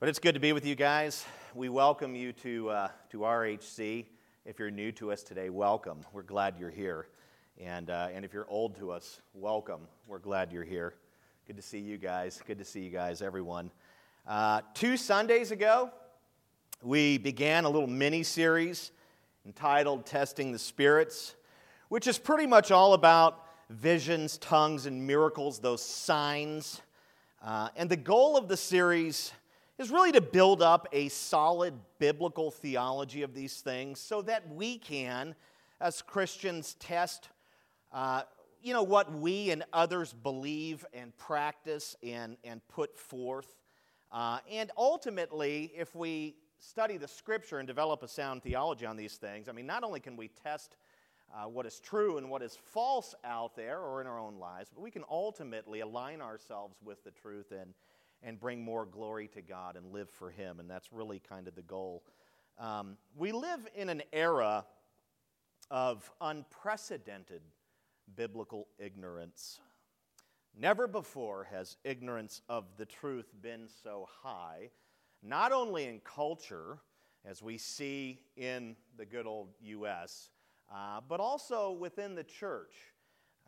But it's good to be with you guys. We welcome you to, uh, to RHC. If you're new to us today, welcome. We're glad you're here. And, uh, and if you're old to us, welcome. We're glad you're here. Good to see you guys. Good to see you guys, everyone. Uh, two Sundays ago, we began a little mini series entitled Testing the Spirits, which is pretty much all about visions, tongues, and miracles, those signs. Uh, and the goal of the series is really to build up a solid biblical theology of these things so that we can, as Christians, test. Uh, you know what we and others believe and practice and, and put forth. Uh, and ultimately, if we study the scripture and develop a sound theology on these things, I mean, not only can we test uh, what is true and what is false out there or in our own lives, but we can ultimately align ourselves with the truth and, and bring more glory to God and live for Him. And that's really kind of the goal. Um, we live in an era of unprecedented biblical ignorance. Never before has ignorance of the truth been so high, not only in culture, as we see in the good old U.S., uh, but also within the church.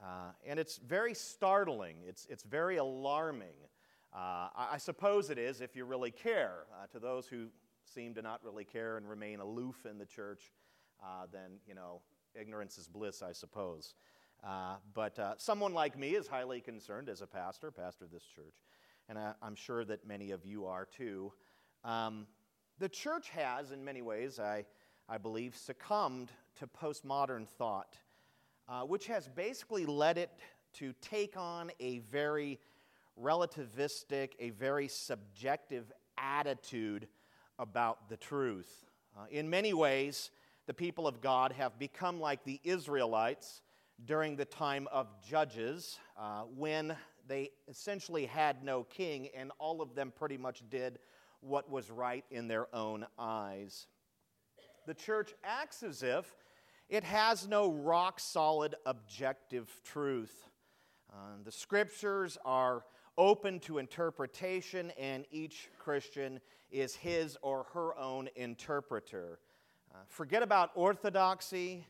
Uh, and it's very startling, it's, it's very alarming. Uh, I, I, suppose it is if you really care. Uh, to those who seem to not really care and remain aloof in the church, uh, then, you know, ignorance is bliss, I suppose. Uh, but uh, someone like me is highly concerned as a pastor, pastor of this church, and I, am sure that many of you are too. Um, the church has, in many ways, I, I believe, succumbed to postmodern thought, uh, which has basically led it to take on a very relativistic, a very subjective attitude about the truth. Uh, in many ways, the people of God have become like the Israelites during the time of Judges, uh, when they essentially had no king, and all of them pretty much did what was right in their own eyes. The church acts as if it has no rock solid objective truth. Uh, the scriptures are open to interpretation, and each Christian is his or her own interpreter. Uh, forget about orthodoxy,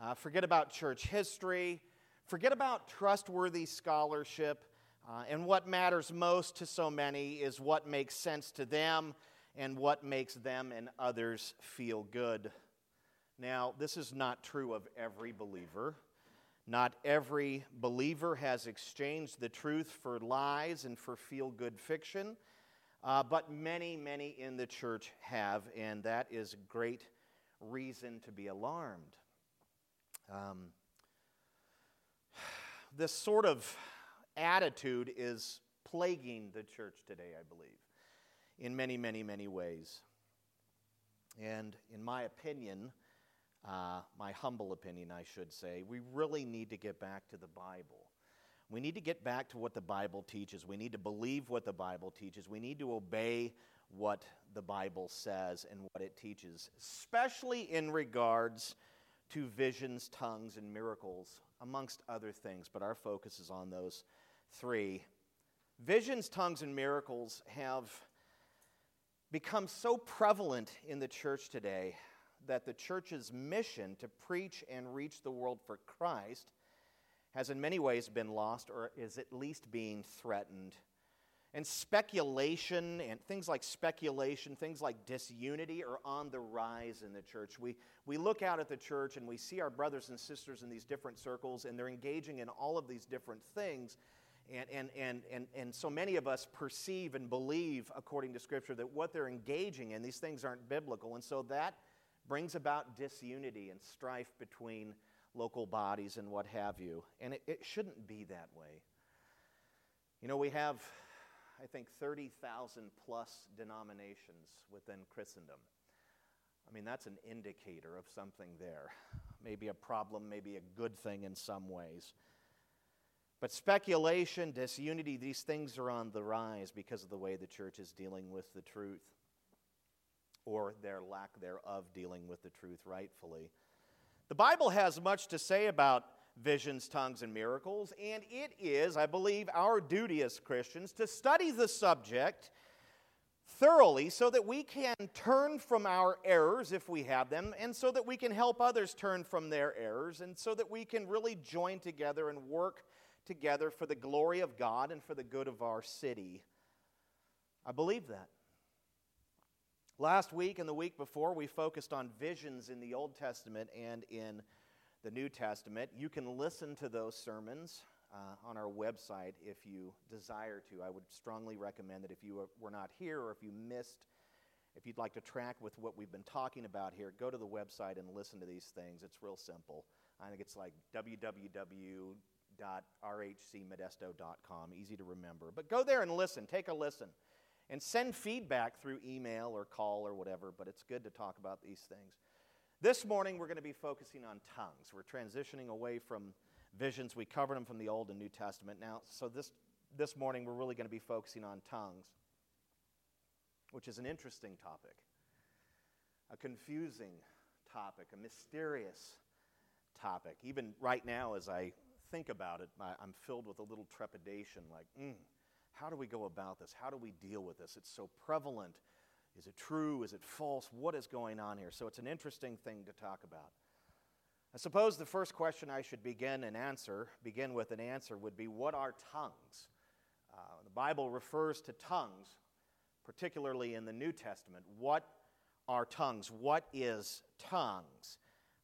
uh, forget about church history, forget about trustworthy scholarship. Uh, and what matters most to so many is what makes sense to them and what makes them and others feel good. Now, this is not true of every believer. Not every believer has exchanged the truth for lies and for feel good fiction, uh, but many, many in the church have, and that is great reason to be alarmed. Um, this sort of attitude is plaguing the church today, I believe, in many, many, many ways. And in my opinion, uh, my humble opinion, I should say, we really need to get back to the Bible. We need to get back to what the Bible teaches. We need to believe what the Bible teaches. We need to obey what the Bible says and what it teaches, especially in regards to visions, tongues, and miracles, amongst other things, but our focus is on those three. Visions, tongues, and miracles have become so prevalent in the church today that the church's mission to preach and reach the world for Christ has in many ways been lost or is at least being threatened. And speculation and things like speculation, things like disunity are on the rise in the church. We, we look out at the church and we see our brothers and sisters in these different circles, and they're engaging in all of these different things. And, and, and, and, and so many of us perceive and believe, according to Scripture, that what they're engaging in, these things aren't biblical. And so that brings about disunity and strife between local bodies and what have you. And it, it shouldn't be that way. You know, we have, I think, 30,000 plus denominations within Christendom. I mean, that's an indicator of something there. Maybe a problem, maybe a good thing in some ways. But speculation, disunity, these things are on the rise because of the way the church is dealing with the truth or their lack thereof dealing with the truth rightfully. The Bible has much to say about visions, tongues, and miracles, and it is, I believe, our duty as Christians to study the subject thoroughly so that we can turn from our errors if we have them, and so that we can help others turn from their errors, and so that we can really join together and work together for the glory of God and for the good of our city. I believe that. Last week and the week before, we focused on visions in the Old Testament and in the New Testament. You can listen to those sermons uh, on our website if you desire to. I would strongly recommend that if you were not here or if you missed, if you'd like to track with what we've been talking about here, go to the website and listen to these things. It's real simple. I think it's like www.rhcmodesto.com, easy to remember. But go there and listen, take a listen, and send feedback through email or call or whatever, but it's good to talk about these things. This morning, we're going to be focusing on tongues. We're transitioning away from visions. We covered them from the Old and New Testament. Now, so this, this morning we're really going to be focusing on tongues, which is an interesting topic, a confusing topic, a mysterious topic. Even right now, as I think about it, I, am filled with a little trepidation like, mm, how do we go about this? How do we deal with this? It's so prevalent. Is it true? Is it false? What is going on here? So it's an interesting thing to talk about. I suppose the first question I should begin and answer, begin with an answer, would be what are tongues? Uh, the Bible refers to tongues, particularly in the New Testament. What are tongues? What is tongues?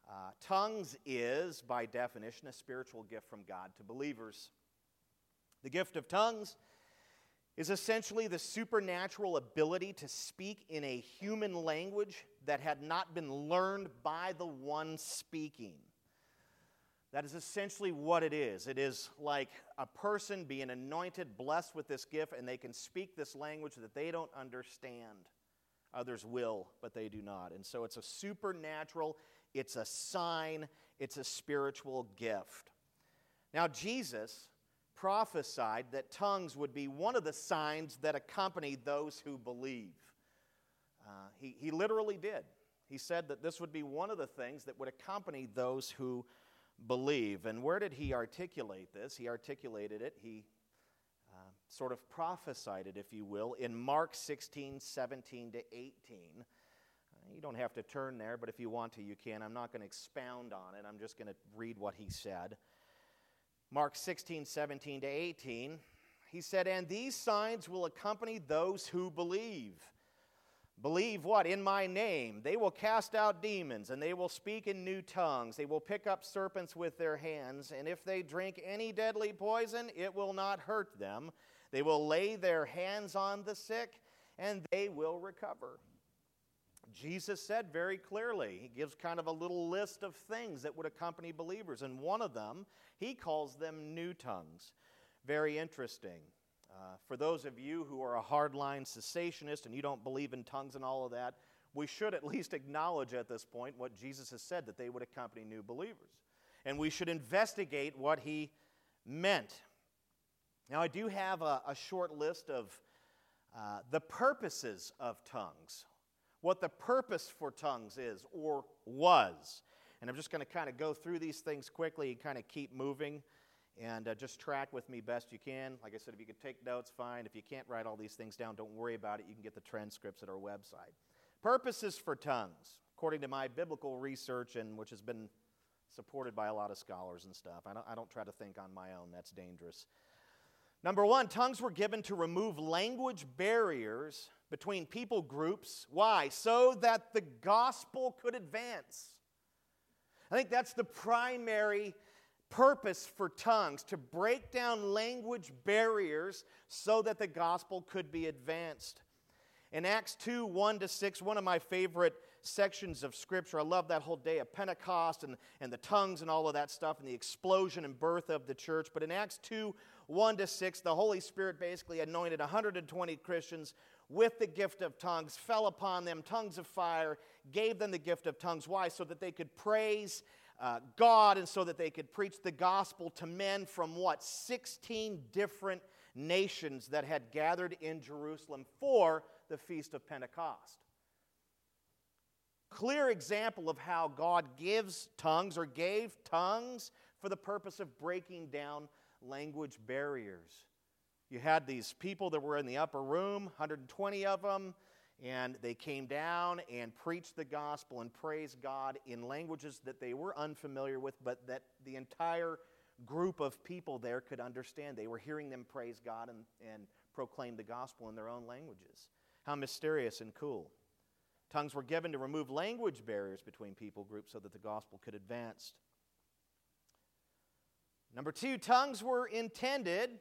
Uh, tongues is, by definition, a spiritual gift from God to believers. The gift of tongues is essentially the supernatural ability to speak in a human language that had not been learned by the one speaking. That is essentially what it is. It is like a person being anointed, blessed with this gift, and they can speak this language that they don't understand. Others will, but they do not. And so it's a supernatural, it's a sign, it's a spiritual gift. Now, Jesus prophesied that tongues would be one of the signs that accompanied those who believe. Uh, he, he literally did. He said that this would be one of the things that would accompany those who believe. And where did he articulate this? He articulated it, he uh, sort of prophesied it, if you will, in Mark 16, 17 to 18. Uh, you don't have to turn there, but if you want to, you can. I'm not going to expound on it. I'm just going to read what he said. Mark 16, 17 to 18, he said, And these signs will accompany those who believe. Believe what? In my name. They will cast out demons, and they will speak in new tongues. They will pick up serpents with their hands, and if they drink any deadly poison, it will not hurt them. They will lay their hands on the sick, and they will recover. Jesus said very clearly, he gives kind of a little list of things that would accompany believers, and one of them, he calls them new tongues. Very interesting. Uh, for those of you who are a hardline cessationist and you don't believe in tongues and all of that, we should at least acknowledge at this point what Jesus has said that they would accompany new believers. And we should investigate what he meant. Now, I do have a, a short list of uh, the purposes of tongues what the purpose for tongues is or was. And I'm just going to kind of go through these things quickly and kind of keep moving and uh, just track with me best you can. Like I said, if you can take notes, fine. If you can't write all these things down, don't worry about it. You can get the transcripts at our website. Purposes for tongues, according to my biblical research, and which has been supported by a lot of scholars and stuff. I don't, I don't try to think on my own, that's dangerous. Number one, tongues were given to remove language barriers between people groups. Why? So that the gospel could advance. I think that's the primary purpose for tongues to break down language barriers so that the gospel could be advanced. In Acts 2 1 to 6, one of my favorite sections of Scripture, I love that whole day of Pentecost and, and the tongues and all of that stuff and the explosion and birth of the church. But in Acts 2 1 to 6, the Holy Spirit basically anointed 120 Christians with the gift of tongues, fell upon them, tongues of fire, gave them the gift of tongues. Why? So that they could praise uh, God and so that they could preach the gospel to men from what? 16 different nations that had gathered in Jerusalem for the Feast of Pentecost. Clear example of how God gives tongues or gave tongues for the purpose of breaking down language barriers. You had these people that were in the upper room, 120 of them. and they came down and preached the gospel and praised God in languages that they were unfamiliar with, but that the entire group of people there could understand. They were hearing them praise God and, and proclaim the gospel in their own languages. How mysterious and cool. Tongues were given to remove language barriers between people groups so that the gospel could advance. Number two, tongues were intended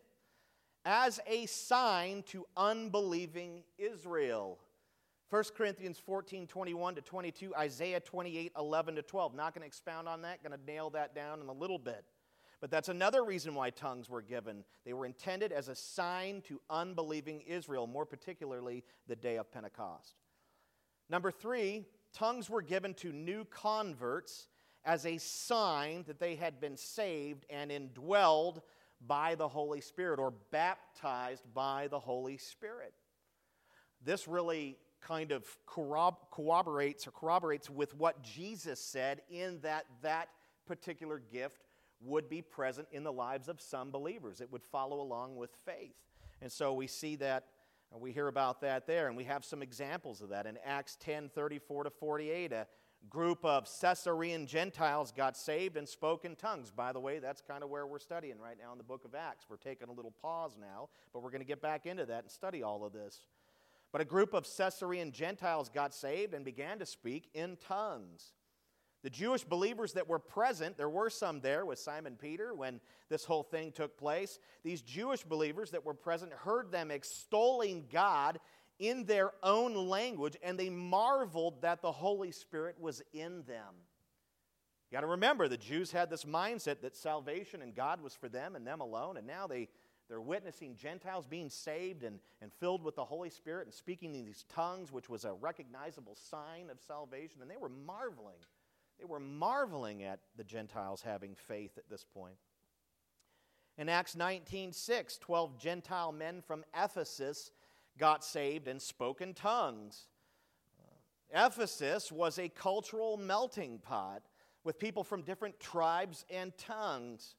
as a sign to unbelieving Israel. 1 Corinthians 14, 21 to 22, Isaiah 28, 11 to 12. Not going to expound on that, going to nail that down in a little bit. But that's another reason why tongues were given. They were intended as a sign to unbelieving Israel, more particularly the day of Pentecost. Number three, tongues were given to new converts as a sign that they had been saved and indwelled by the Holy Spirit or baptized by the Holy Spirit. This really kind of corroborates or corroborates with what Jesus said in that that particular gift would be present in the lives of some believers. It would follow along with faith. And so we see that we hear about that there, and we have some examples of that. In Acts 10 34 to 48, a group of Caesarean Gentiles got saved and spoke in tongues. By the way, that's kind of where we're studying right now in the book of Acts. We're taking a little pause now, but we're going to get back into that and study all of this. But a group of Caesarean Gentiles got saved and began to speak in tongues. The Jewish believers that were present, there were some there with Simon Peter when this whole thing took place. These Jewish believers that were present heard them extolling God in their own language, and they marveled that the Holy Spirit was in them. You got to remember, the Jews had this mindset that salvation and God was for them and them alone, and now they, they're witnessing Gentiles being saved and, and filled with the Holy Spirit and speaking in these tongues, which was a recognizable sign of salvation, and they were marveling they were marveling at the Gentiles having faith at this point. In Acts 19 6, 12 Gentile men from Ephesus got saved and spoke in tongues. Uh, Ephesus was a cultural melting pot with people from different tribes and tongues.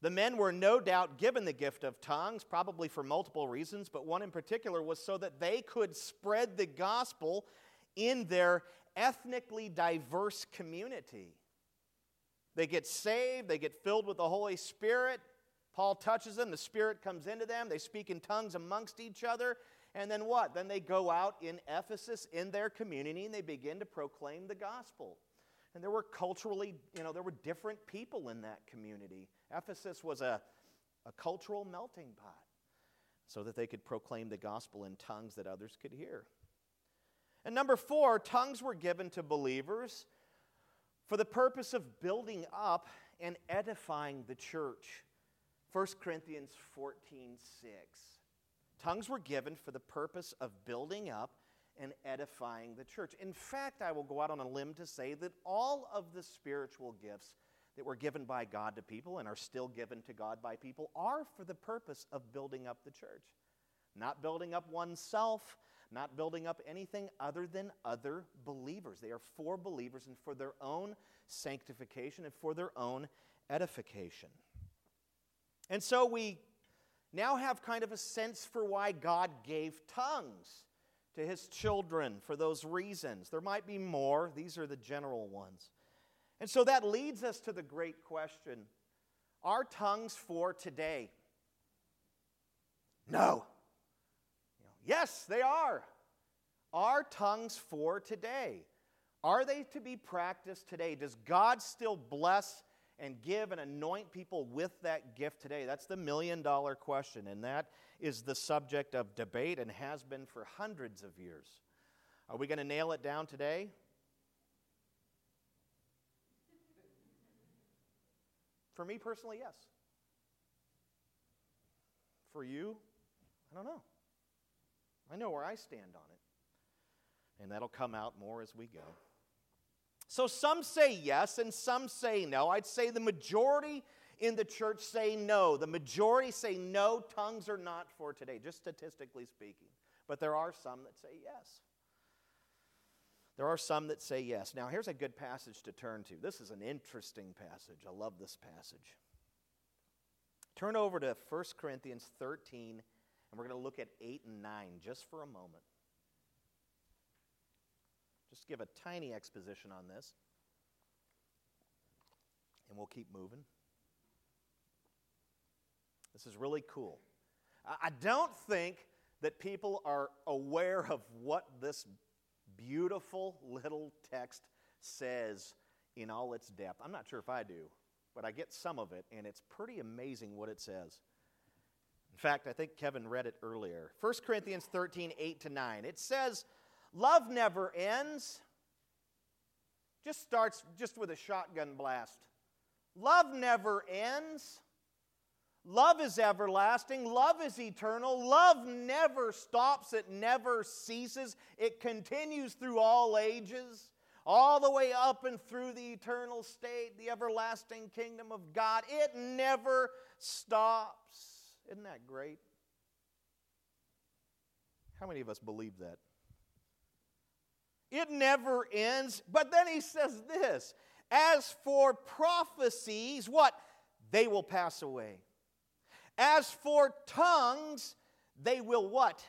The men were no doubt given the gift of tongues, probably for multiple reasons, but one in particular was so that they could spread the gospel in their ethnically diverse community. They get saved, they get filled with the Holy Spirit. Paul touches them, the Spirit comes into them, they speak in tongues amongst each other. And then what? Then they go out in Ephesus in their community and they begin to proclaim the gospel. And there were culturally, you know, there were different people in that community. Ephesus was a, a cultural melting pot so that they could proclaim the gospel in tongues that others could hear. And number four, tongues were given to believers for the purpose of building up and edifying the church. 1 Corinthians 14 6. Tongues were given for the purpose of building up and edifying the church. In fact, I will go out on a limb to say that all of the spiritual gifts that were given by God to people and are still given to God by people are for the purpose of building up the church. Not building up oneself, not building up anything other than other believers. They are for believers and for their own sanctification and for their own edification. And so we now have kind of a sense for why God gave tongues to his children for those reasons. There might be more, these are the general ones. And so that leads us to the great question Are tongues for today? No. Yes, they are. Are tongues for today? Are they to be practiced today? Does God still bless and give and anoint people with that gift today? That's the million dollar question, and that is the subject of debate and has been for hundreds of years. Are we going to nail it down today? For me personally, yes. For you, I don't know. I know where I stand on it. And that'll come out more as we go. So some say yes and some say no. I'd say the majority in the church say no. The majority say no, tongues are not for today, just statistically speaking. But there are some that say yes. There are some that say yes. Now, here's a good passage to turn to. This is an interesting passage. I love this passage. Turn over to 1 Corinthians 13 and we're going to look at 8 and 9 just for a moment. just give a tiny exposition on this, and we'll keep moving. This is really cool. I don't think that people are aware of what this beautiful little text says in all its depth. I'm not sure if I do, but I get some of it, and it's pretty amazing what it says. In fact, I think Kevin read it earlier. 1 Corinthians 13, 8 to 9. It says, Love never ends. Just starts just with a shotgun blast. Love never ends. Love is everlasting. Love is eternal. Love never stops. It never ceases. It continues through all ages, all the way up and through the eternal state, the everlasting kingdom of God. It never stops. Isn't that great? How many of us believe that? It never ends. But then he says this As for prophecies, what? They will pass away. As for tongues, they will what?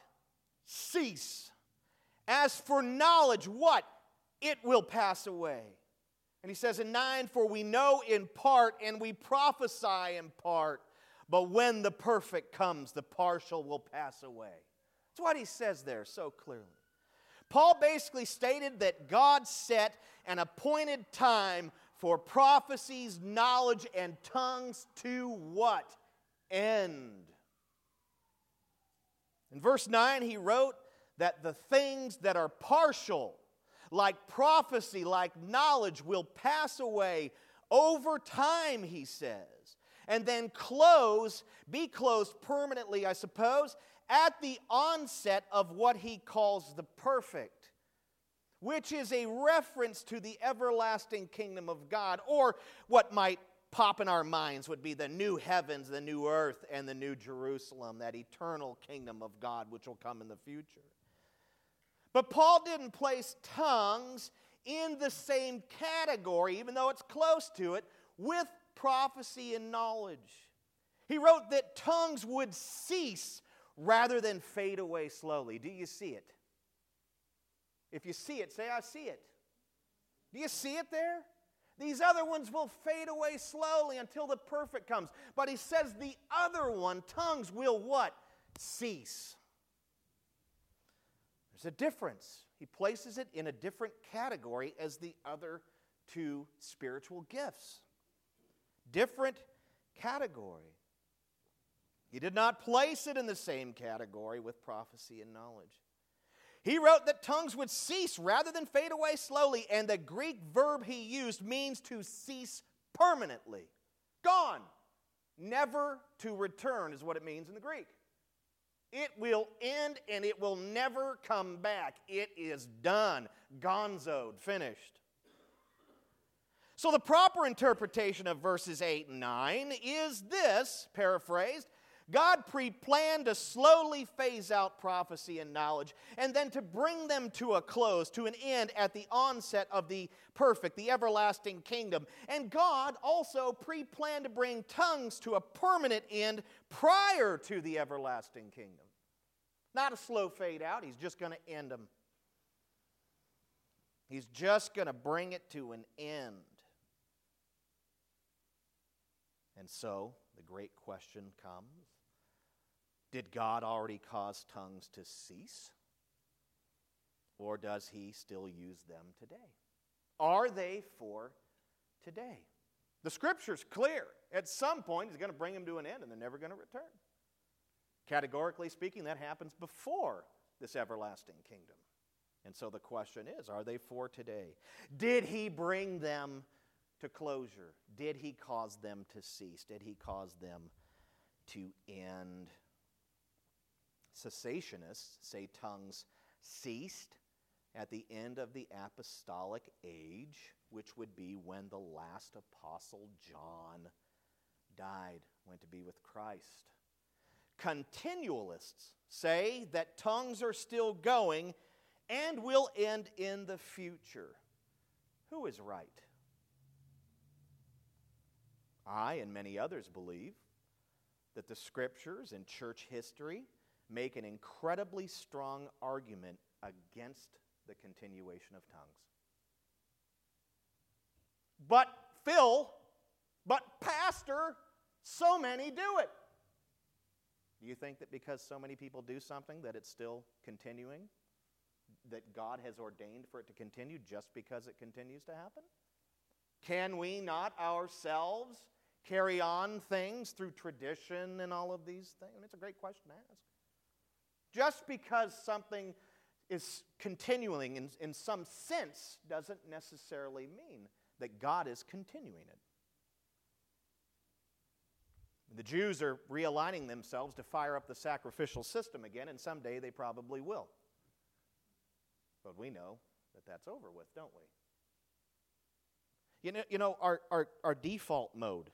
Cease. As for knowledge, what? It will pass away. And he says in 9, For we know in part and we prophesy in part, but when the perfect comes, the partial will pass away. That's what he says there so clearly. Paul basically stated that God set an appointed time for prophecies, knowledge, and tongues to what? end. In verse 9, he wrote that the things that are partial, like prophecy, like knowledge, will pass away over time, he says, and then close, be closed permanently, I suppose, at the onset of what he calls the perfect, which is a reference to the everlasting kingdom of God, or what might pop in our minds would be the new heavens, the new earth, and the new Jerusalem, that eternal kingdom of God which will come in the future. But Paul didn't place tongues in the same category, even though it's close to it, with prophecy and knowledge. He wrote that tongues would cease rather than fade away slowly. Do you see it? If you see it, say, I see it. Do you see it there? These other ones will fade away slowly until the perfect comes. But he says the other one, tongues, will what? Cease. There's a difference. He places it in a different category as the other two spiritual gifts. Different category. He did not place it in the same category with prophecy and knowledge. He wrote that tongues would cease rather than fade away slowly, and the Greek verb he used means to cease permanently. Gone. Never to return is what it means in the Greek. It will end and it will never come back. It is done. Gonzoed, finished. So, the proper interpretation of verses 8 and 9 is this, paraphrased God pre planned to slowly phase out prophecy and knowledge and then to bring them to a close, to an end at the onset of the perfect, the everlasting kingdom. And God also pre planned to bring tongues to a permanent end prior to the everlasting kingdom. Not a slow fade out, He's just going to end them. He's just going to bring it to an end. And so the great question comes did God already cause tongues to cease? Or does he still use them today? Are they for today? The scripture's clear. At some point, he's going to bring them to an end and they're never going to return. Categorically speaking, that happens before this everlasting kingdom. And so the question is are they for today? Did he bring them to closure? Did he cause them to cease? Did he cause them to end? cessationists say tongues ceased at the end of the apostolic age, which would be when the last apostle John died, went to be with Christ. Continualists say that tongues are still going and will end in the future. Who is right? I and many others believe that the scriptures and church history make an incredibly strong argument against the continuation of tongues. But, Phil, but, Pastor, so many do it. Do you think that because so many people do something that it's still continuing? That God has ordained for it to continue just because it continues to happen? Can we not ourselves carry on things through tradition and all of these things? It's a great question to ask. Just because something is continuing in, in some sense doesn't necessarily mean that God is continuing it. The Jews are realigning themselves to fire up the sacrificial system again, and someday they probably will. But we know that that's over with, don't we? You know, you know our, our, our default mode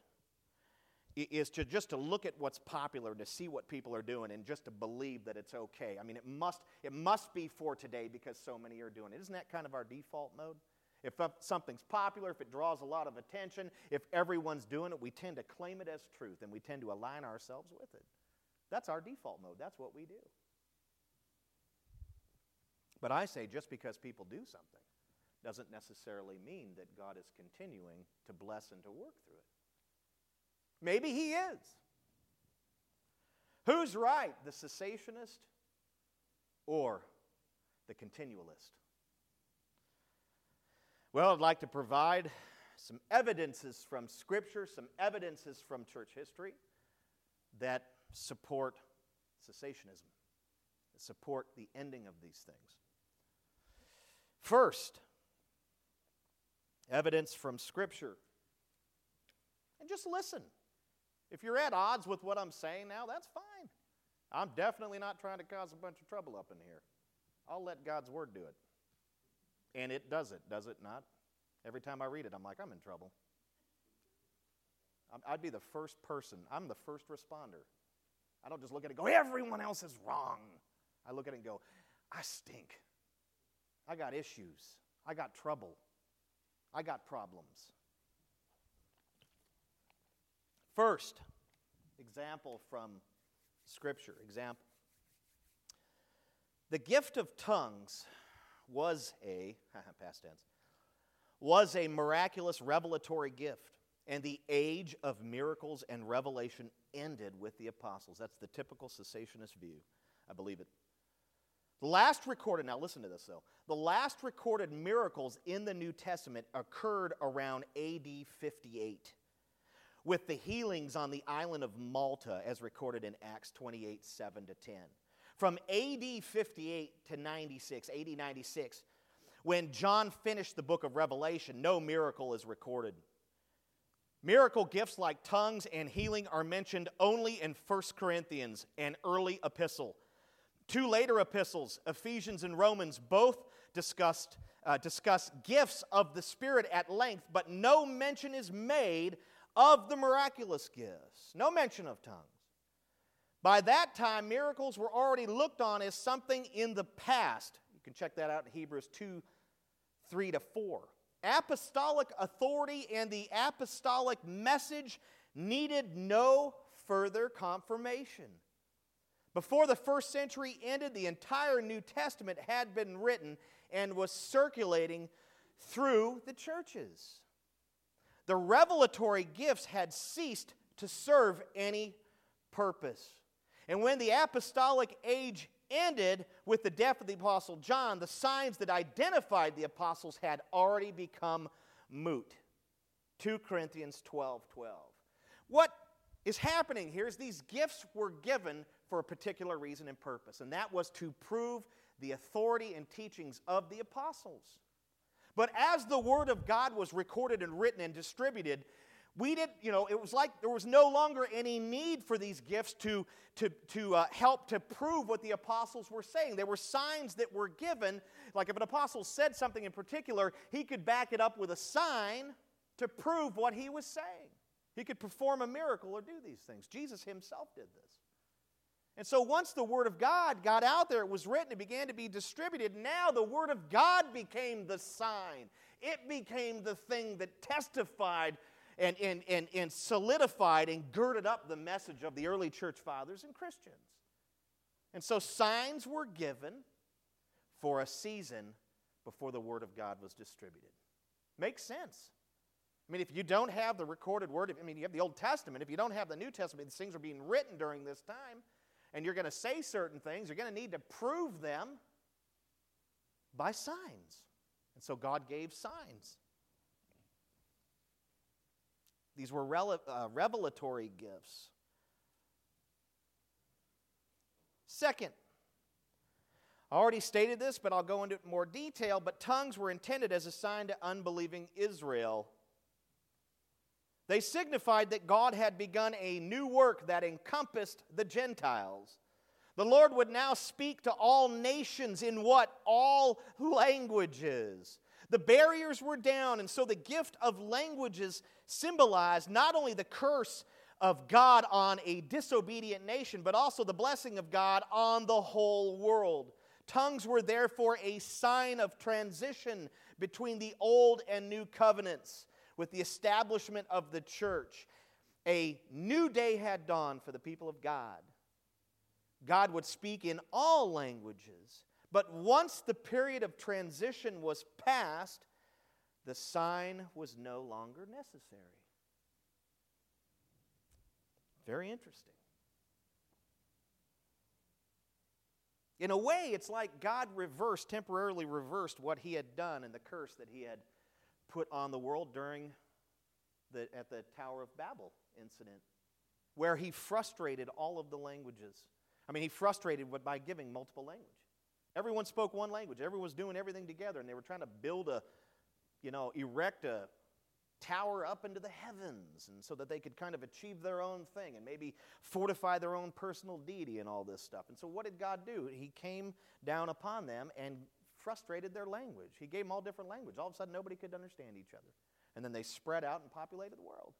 is to just to look at what's popular to see what people are doing and just to believe that it's okay i mean it must it must be for today because so many are doing it isn't that kind of our default mode if something's popular, if it draws a lot of attention, if everyone's doing it, we tend to claim it as truth and we tend to align ourselves with it. That's our default mode. That's what we do. But I say just because people do something doesn't necessarily mean that God is continuing to bless and to work through it. Maybe He is. Who's right, the cessationist or the continualist? Well, I'd like to provide some evidences from Scripture, some evidences from church history that support cessationism, that support the ending of these things. First, evidence from Scripture. And just listen. If you're at odds with what I'm saying now, that's fine. I'm definitely not trying to cause a bunch of trouble up in here. I'll let God's Word do it. And it does it, does it not? Every time I read it, I'm like, I'm in trouble. I'd be the first person, I'm the first responder. I don't just look at it and go, everyone else is wrong. I look at it and go, I stink. I got issues. I got trouble. I got problems. First, example from Scripture. Example. The gift of tongues was a, past tense, was a miraculous revelatory gift, and the age of miracles and revelation ended with the apostles. That's the typical cessationist view. I believe it. The last recorded, now listen to this though, the last recorded miracles in the New Testament occurred around AD 58 with the healings on the island of Malta as recorded in Acts 28 7 to 10. From AD 58 to 96, AD 96, when John finished the book of Revelation, no miracle is recorded. Miracle gifts like tongues and healing are mentioned only in 1 Corinthians, an early epistle. Two later epistles, Ephesians and Romans, both discussed, uh, discuss gifts of the Spirit at length, but no mention is made of the miraculous gifts. No mention of tongues. By that time, miracles were already looked on as something in the past. You can check that out in Hebrews 2 3 to 4. Apostolic authority and the apostolic message needed no further confirmation. Before the first century ended, the entire New Testament had been written and was circulating through the churches. The revelatory gifts had ceased to serve any purpose. And when the apostolic age ended with the death of the Apostle John, the signs that identified the apostles had already become moot. 2 Corinthians 12 12. What is happening here is these gifts were given for a particular reason and purpose, and that was to prove the authority and teachings of the apostles. But as the Word of God was recorded and written and distributed, we did, you know, it was like there was no longer any need for these gifts to, to, to uh, help to prove what the apostles were saying. There were signs that were given. Like if an apostle said something in particular, he could back it up with a sign to prove what he was saying. He could perform a miracle or do these things. Jesus himself did this. And so once the Word of God got out there, it was written, it began to be distributed. Now the Word of God became the sign, it became the thing that testified and, and, and, and solidified and girded up the message of the early church fathers and Christians. And so signs were given for a season before the Word of God was distributed. Makes sense. I mean, if you don't have the recorded Word, I mean, you have the Old Testament, if you don't have the New Testament, these things are being written during this time, and you're going to say certain things, you're going to need to prove them by signs. And so God gave signs. These were uh, revelatory gifts. Second, I already stated this, but I'll go into it more detail. But tongues were intended as a sign to unbelieving Israel. They signified that God had begun a new work that encompassed the Gentiles. The Lord would now speak to all nations in what? All languages. The barriers were down, and so the gift of languages symbolized not only the curse of God on a disobedient nation, but also the blessing of God on the whole world. Tongues were therefore a sign of transition between the old and new covenants with the establishment of the church. A new day had dawned for the people of God. God would speak in all languages, but once the period of transition was past, the sign was no longer necessary. Very interesting. In a way, it's like God reversed, temporarily reversed what he had done and the curse that he had put on the world during the, at the Tower of Babel incident, where he frustrated all of the languages. I mean, he frustrated by giving multiple language. Everyone spoke one language. Everyone was doing everything together, and they were trying to build a, you know, erect a, tower up into the heavens and so that they could kind of achieve their own thing and maybe fortify their own personal deity and all this stuff. And so what did God do? He came down upon them and frustrated their language. He gave them all different language. All of a sudden nobody could understand each other. And then they spread out and populated the world.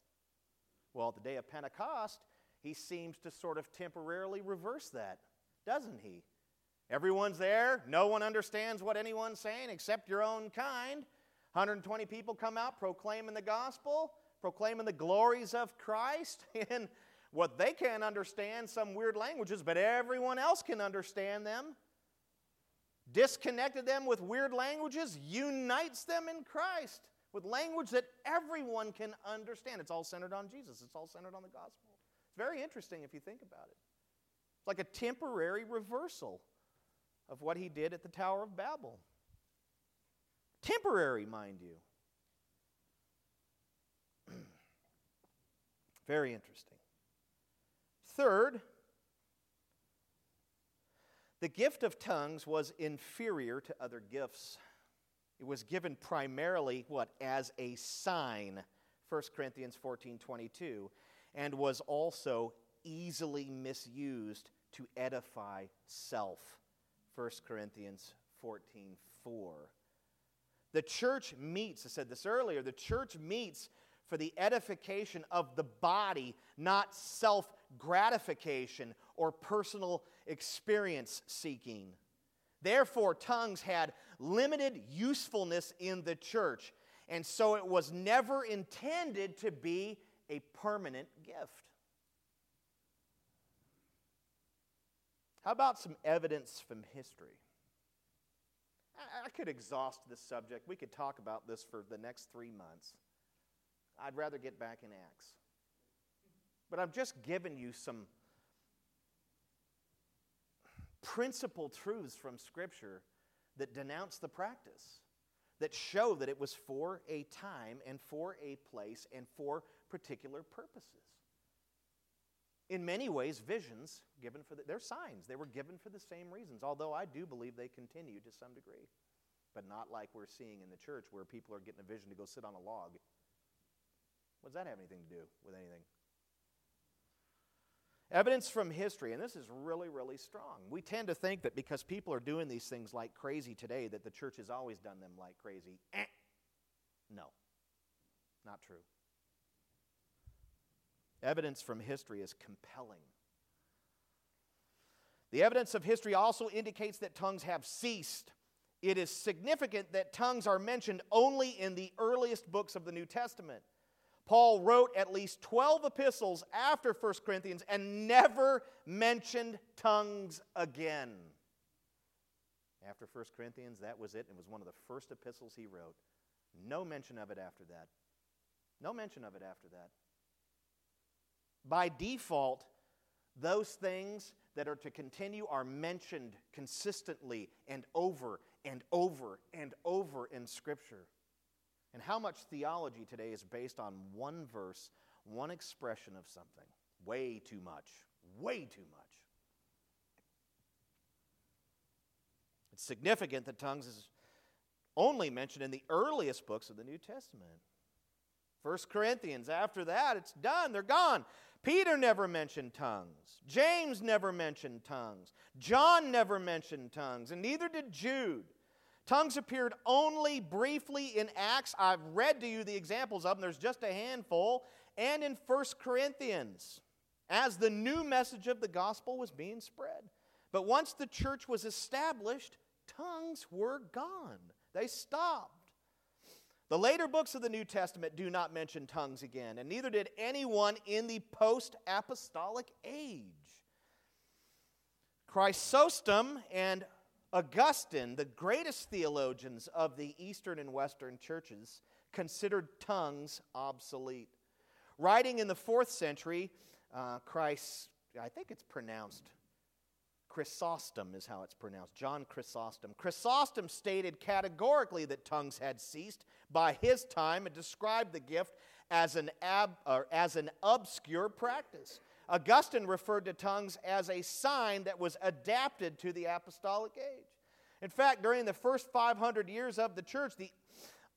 Well, at the day of Pentecost, he seems to sort of temporarily reverse that, doesn't he? Everyone's there. No one understands what anyone's saying except your own kind. 120 people come out proclaiming the gospel, proclaiming the glories of Christ in what they can't understand, some weird languages, but everyone else can understand them. Disconnected them with weird languages, unites them in Christ with language that everyone can understand. It's all centered on Jesus, it's all centered on the gospel. It's very interesting if you think about it. It's like a temporary reversal of what he did at the Tower of Babel. Temporary, mind you. Very interesting. Third, the gift of tongues was inferior to other gifts. It was given primarily what as a sign, 1 Corinthians 14, 22, and was also easily misused to edify self, 1 Corinthians 14, 4. The church meets, I said this earlier, the church meets for the edification of the body, not self gratification or personal experience seeking. Therefore, tongues had limited usefulness in the church, and so it was never intended to be a permanent gift. How about some evidence from history? I could exhaust this subject. We could talk about this for the next three months. I'd rather get back in Acts. But I've just given you some principal truths from Scripture that denounce the practice, that show that it was for a time and for a place and for particular purposes. In many ways, visions given for the, they're signs. They were given for the same reasons, although I do believe they continue to some degree but not like we're seeing in the church where people are getting a vision to go sit on a log. What does that have anything to do with anything? Evidence from history, and this is really, really strong. We tend to think that because people are doing these things like crazy today, that the church has always done them like crazy. Eh. No, not true. Evidence from history is compelling. The evidence of history also indicates that tongues have ceased it is significant that tongues are mentioned only in the earliest books of the New Testament. Paul wrote at least 12 epistles after 1 Corinthians and never mentioned tongues again. After 1 Corinthians, that was it. It was one of the first epistles he wrote. No mention of it after that. No mention of it after that. By default, those things that are to continue are mentioned consistently and over and over and over in Scripture. And how much theology today is based on one verse, one expression of something? Way too much. Way too much. It's significant that tongues is only mentioned in the earliest books of the New Testament. First Corinthians, after that, it's done, they're gone. Peter never mentioned tongues. James never mentioned tongues. John never mentioned tongues, and neither did Jude. Tongues appeared only briefly in Acts. I've read to you the examples of them, there's just a handful, and in First Corinthians as the new message of the gospel was being spread. But once the church was established, tongues were gone. They stopped. The later books of the New Testament do not mention tongues again, and neither did anyone in the post apostolic age. Chrysostom and Augustine, the greatest theologians of the Eastern and Western churches, considered tongues obsolete. Writing in the fourth century, uh, Christ, I think it's pronounced Chrysostom is how it's pronounced. John Chrysostom. Chrysostom stated categorically that tongues had ceased by his time and described the gift as an, ab, as an obscure practice. Augustine referred to tongues as a sign that was adapted to the apostolic age. In fact, during the first 500 years of the church, the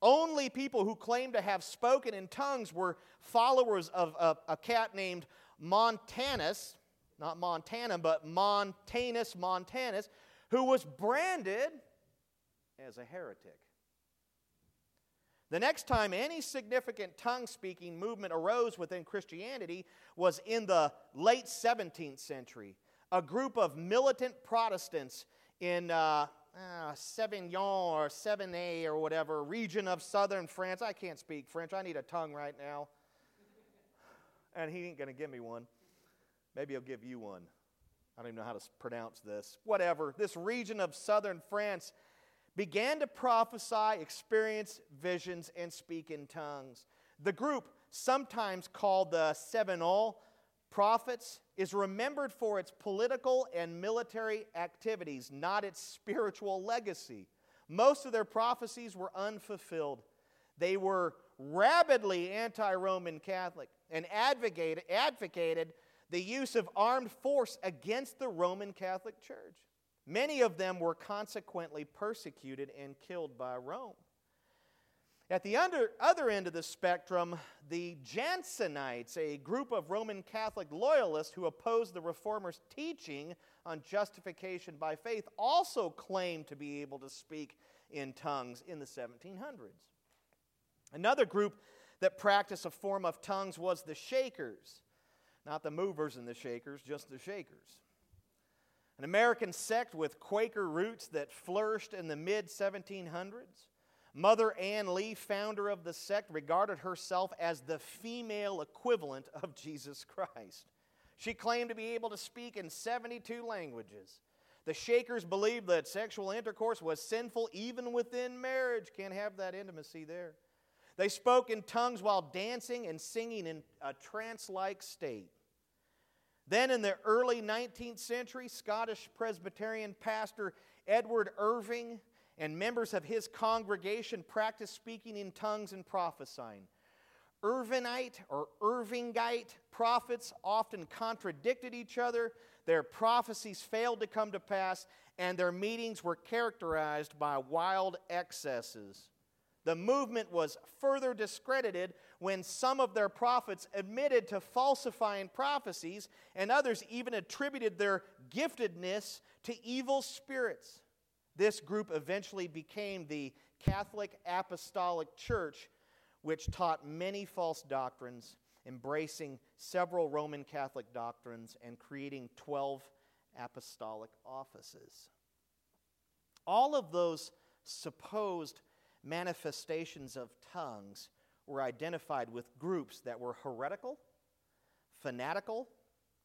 only people who claimed to have spoken in tongues were followers of a, a cat named Montanus, not Montana, but Montanus Montanus, who was branded as a heretic. The next time any significant tongue speaking movement arose within Christianity was in the late 17th century. A group of militant Protestants in uh, uh, Sévignon or Sévigné or whatever region of southern France. I can't speak French. I need a tongue right now. And he ain't going to give me one. Maybe he'll give you one. I don't even know how to pronounce this. Whatever. This region of southern France began to prophesy, experience visions, and speak in tongues. The group, sometimes called the Seven Cévenol prophets, is remembered for its political and military activities, not its spiritual legacy. Most of their prophecies were unfulfilled. They were rabidly anti Roman Catholic and advocated, advocated the use of armed force against the Roman Catholic Church. Many of them were consequently persecuted and killed by Rome. At the under, other end of the spectrum, the Jansenites, a group of Roman Catholic loyalists who opposed the Reformers' teaching on justification by faith, also claimed to be able to speak in tongues in the 1700s. Another group that practiced a form of tongues was the Shakers. Not the movers and the shakers, just the shakers. An American sect with Quaker roots that flourished in the mid 1700s. Mother Ann Lee, founder of the sect, regarded herself as the female equivalent of Jesus Christ. She claimed to be able to speak in 72 languages. The Shakers believed that sexual intercourse was sinful even within marriage. Can't have that intimacy there. They spoke in tongues while dancing and singing in a trance like state. Then, in the early 19th century, Scottish Presbyterian pastor Edward Irving and members of his congregation practiced speaking in tongues and prophesying. Irvingite or Irvingite prophets often contradicted each other, their prophecies failed to come to pass, and their meetings were characterized by wild excesses. The movement was further discredited when some of their prophets admitted to falsifying prophecies, and others even attributed their giftedness to evil spirits. This group eventually became the Catholic Apostolic Church, which taught many false doctrines, embracing several Roman Catholic doctrines and creating 12 apostolic offices. All of those supposed manifestations of tongues were identified with groups that were heretical, fanatical,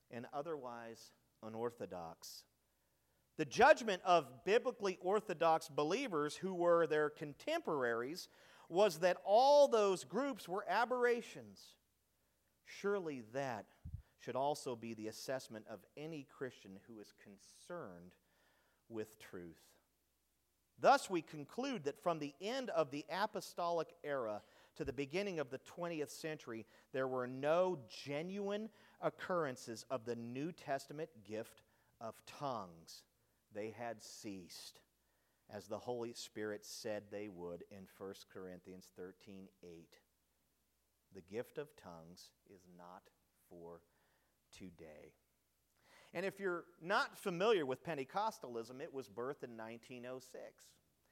and otherwise unorthodox. The judgment of biblically orthodox believers who were their contemporaries was that all those groups were aberrations. Surely that should also be the assessment of any Christian who is concerned with truth. Thus, we conclude that from the end of the apostolic era to the beginning of the 20th century, there were no genuine occurrences of the New Testament gift of tongues. They had ceased, as the Holy Spirit said they would in 1 Corinthians 13 8. The gift of tongues is not for today. And if you're not familiar with Pentecostalism, it was birthed in 1906.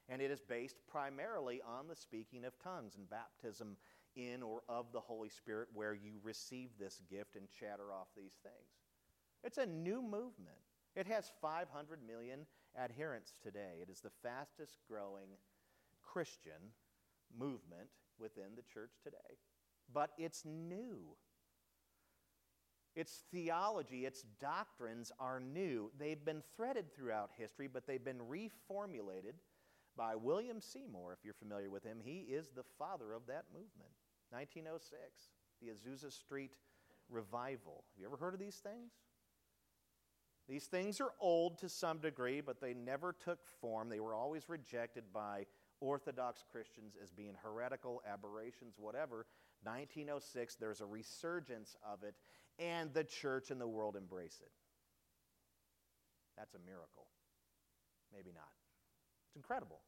And it is based primarily on the speaking of tongues and baptism in or of the Holy Spirit, where you receive this gift and chatter off these things. It's a new movement. It has 500 million adherents today. It is the fastest growing Christian movement within the church today. But it's new. Its theology, its doctrines are new. They've been threaded throughout history, but they've been reformulated by William Seymour, if you're familiar with him. He is the father of that movement. 1906, the Azusa Street Revival. Have you ever heard of these things? These things are old to some degree, but they never took form. They were always rejected by Orthodox Christians as being heretical, aberrations, whatever. 1906, there's a resurgence of it, and the church and the world embrace it. That's a miracle. Maybe not. It's incredible.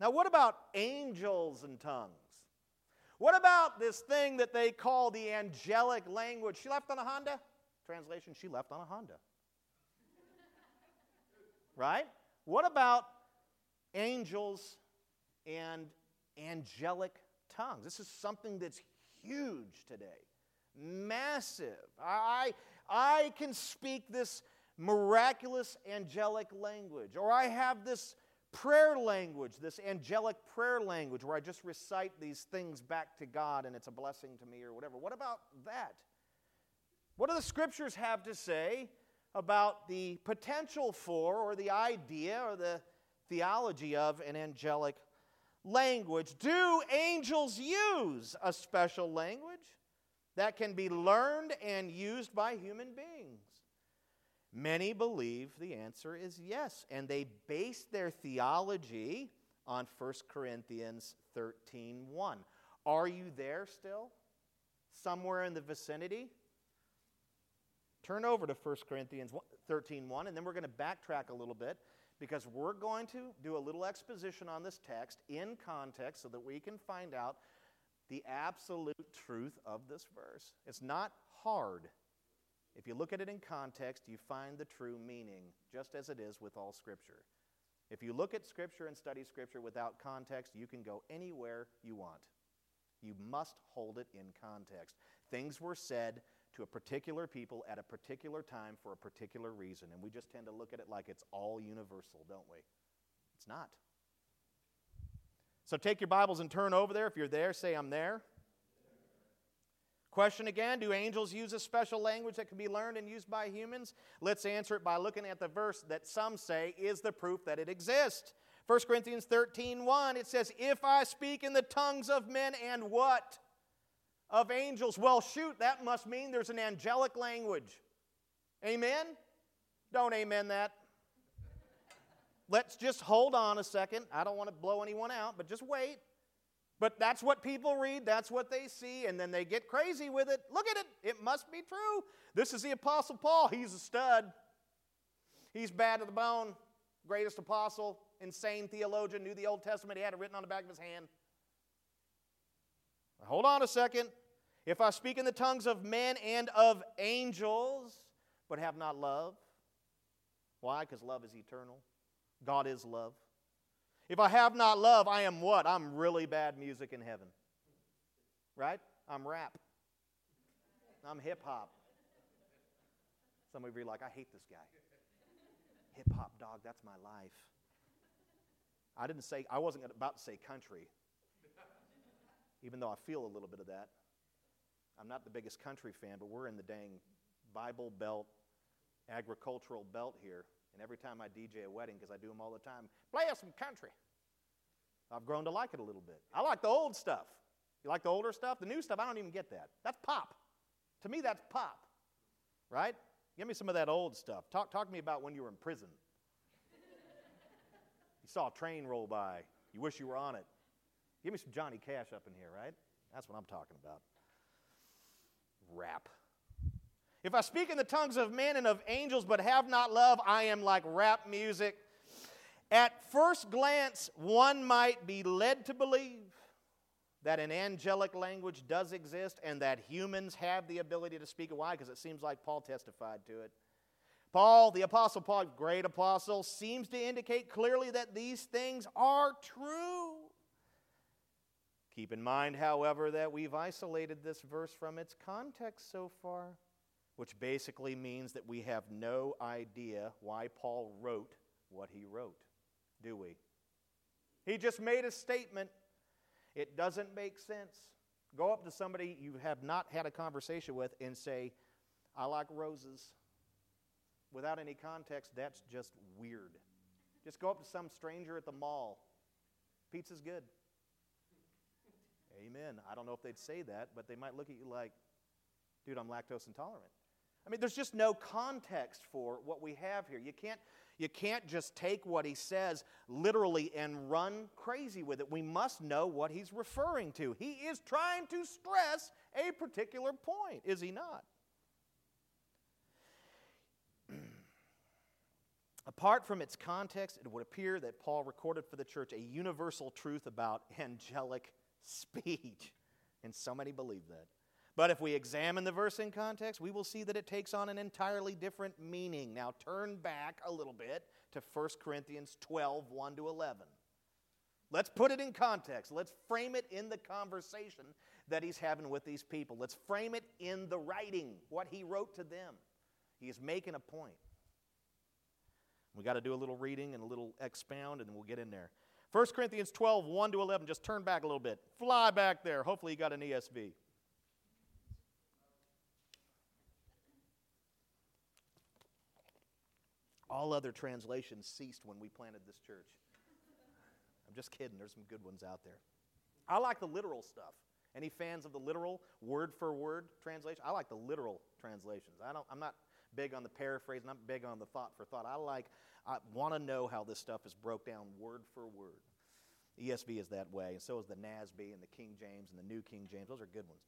Now, what about angels and tongues? What about this thing that they call the angelic language? She left on a Honda? Translation, she left on a Honda. right? What about angels and angelic tongues? This is something that's huge today, massive. I, I can speak this miraculous angelic language, or I have this prayer language, this angelic prayer language where I just recite these things back to God and it's a blessing to me or whatever. What about that? What do the scriptures have to say about the potential for, or the idea, or the theology of an angelic language? Do angels use a special language that can be learned and used by human beings? Many believe the answer is yes, and they base their theology on 1 Corinthians 13:1. Are you there still? Somewhere in the vicinity? Turn over to 1 Corinthians 13:1 and then we're going to backtrack a little bit because we're going to do a little exposition on this text in context so that we can find out the absolute truth of this verse. It's not hard. If you look at it in context, you find the true meaning, just as it is with all Scripture. If you look at Scripture and study Scripture without context, you can go anywhere you want. You must hold it in context. Things were said to a particular people at a particular time for a particular reason, and we just tend to look at it like it's all universal, don't we? It's not. So take your Bibles and turn over there. If you're there, say, I'm there. Question again Do angels use a special language that can be learned and used by humans? Let's answer it by looking at the verse that some say is the proof that it exists. 1 Corinthians 13 1, it says, If I speak in the tongues of men and what? Of angels. Well, shoot, that must mean there's an angelic language. Amen? Don't amen that. Let's just hold on a second. I don't want to blow anyone out, but just wait. But that's what people read, that's what they see, and then they get crazy with it. Look at it, it must be true. This is the Apostle Paul. He's a stud. He's bad to the bone, greatest apostle, insane theologian, knew the Old Testament, he had it written on the back of his hand. Hold on a second. If I speak in the tongues of men and of angels, but have not love, why? Because love is eternal. God is love. If I have not love, I am what? I'm really bad music in heaven. Right? I'm rap. I'm hip hop. Some of you are like, I hate this guy. Hip hop dog, that's my life. I didn't say, I wasn't about to say country, even though I feel a little bit of that. I'm not the biggest country fan, but we're in the dang Bible Belt agricultural belt here. And every time I DJ a wedding, because I do them all the time, play us some country. I've grown to like it a little bit. I like the old stuff. You like the older stuff? The new stuff, I don't even get that. That's pop. To me, that's pop. Right? Give me some of that old stuff. Talk, talk to me about when you were in prison. you saw a train roll by. You wish you were on it. Give me some Johnny Cash up in here, right? That's what I'm talking about. Rap. If I speak in the tongues of men and of angels but have not love, I am like rap music. At first glance, one might be led to believe that an angelic language does exist and that humans have the ability to speak it. Why? Because it seems like Paul testified to it. Paul, the Apostle Paul, great apostle, seems to indicate clearly that these things are true. Keep in mind, however, that we've isolated this verse from its context so far, which basically means that we have no idea why Paul wrote what he wrote, do we? He just made a statement. It doesn't make sense. Go up to somebody you have not had a conversation with and say, I like roses. Without any context, that's just weird. Just go up to some stranger at the mall. Pizza's good. Amen. I don't know if they'd say that, but they might look at you like, dude, I'm lactose intolerant. I mean, there's just no context for what we have here. You can't, you can't just take what he says literally and run crazy with it. We must know what he's referring to. He is trying to stress a particular point, is he not? Apart from its context, it would appear that Paul recorded for the church a universal truth about angelic speech. And so many believe that. But if we examine the verse in context, we will see that it takes on an entirely different meaning. Now turn back a little bit to 1 Corinthians 12 1 to 11. Let's put it in context. Let's frame it in the conversation that he's having with these people. Let's frame it in the writing, what he wrote to them. He is making a point. We got to do a little reading and a little expound, and we'll get in there. 1 Corinthians 12, 1 to 11. Just turn back a little bit. Fly back there. Hopefully, you got an ESV. All other translations ceased when we planted this church. I'm just kidding. There's some good ones out there. I like the literal stuff. Any fans of the literal, word for word translation? I like the literal translations. I don't, I'm not big on the paraphrase, I'm big on the thought for thought. I like, I want to know how this stuff is broke down word for word. ESV is that way, and so is the NASB and the King James and the New King James. Those are good ones.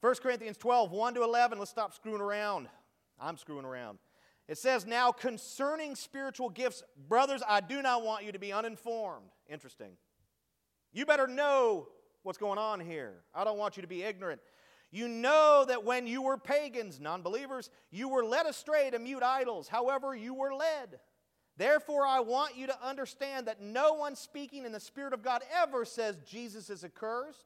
1 Corinthians 12, 1 to 11. Let's stop screwing around. I'm screwing around. It says, Now concerning spiritual gifts, brothers, I do not want you to be uninformed. Interesting. You better know what's going on here. I don't want you to be ignorant. You know that when you were pagans, non believers, you were led astray to mute idols, however, you were led. Therefore, I want you to understand that no one speaking in the Spirit of God ever says Jesus is accursed,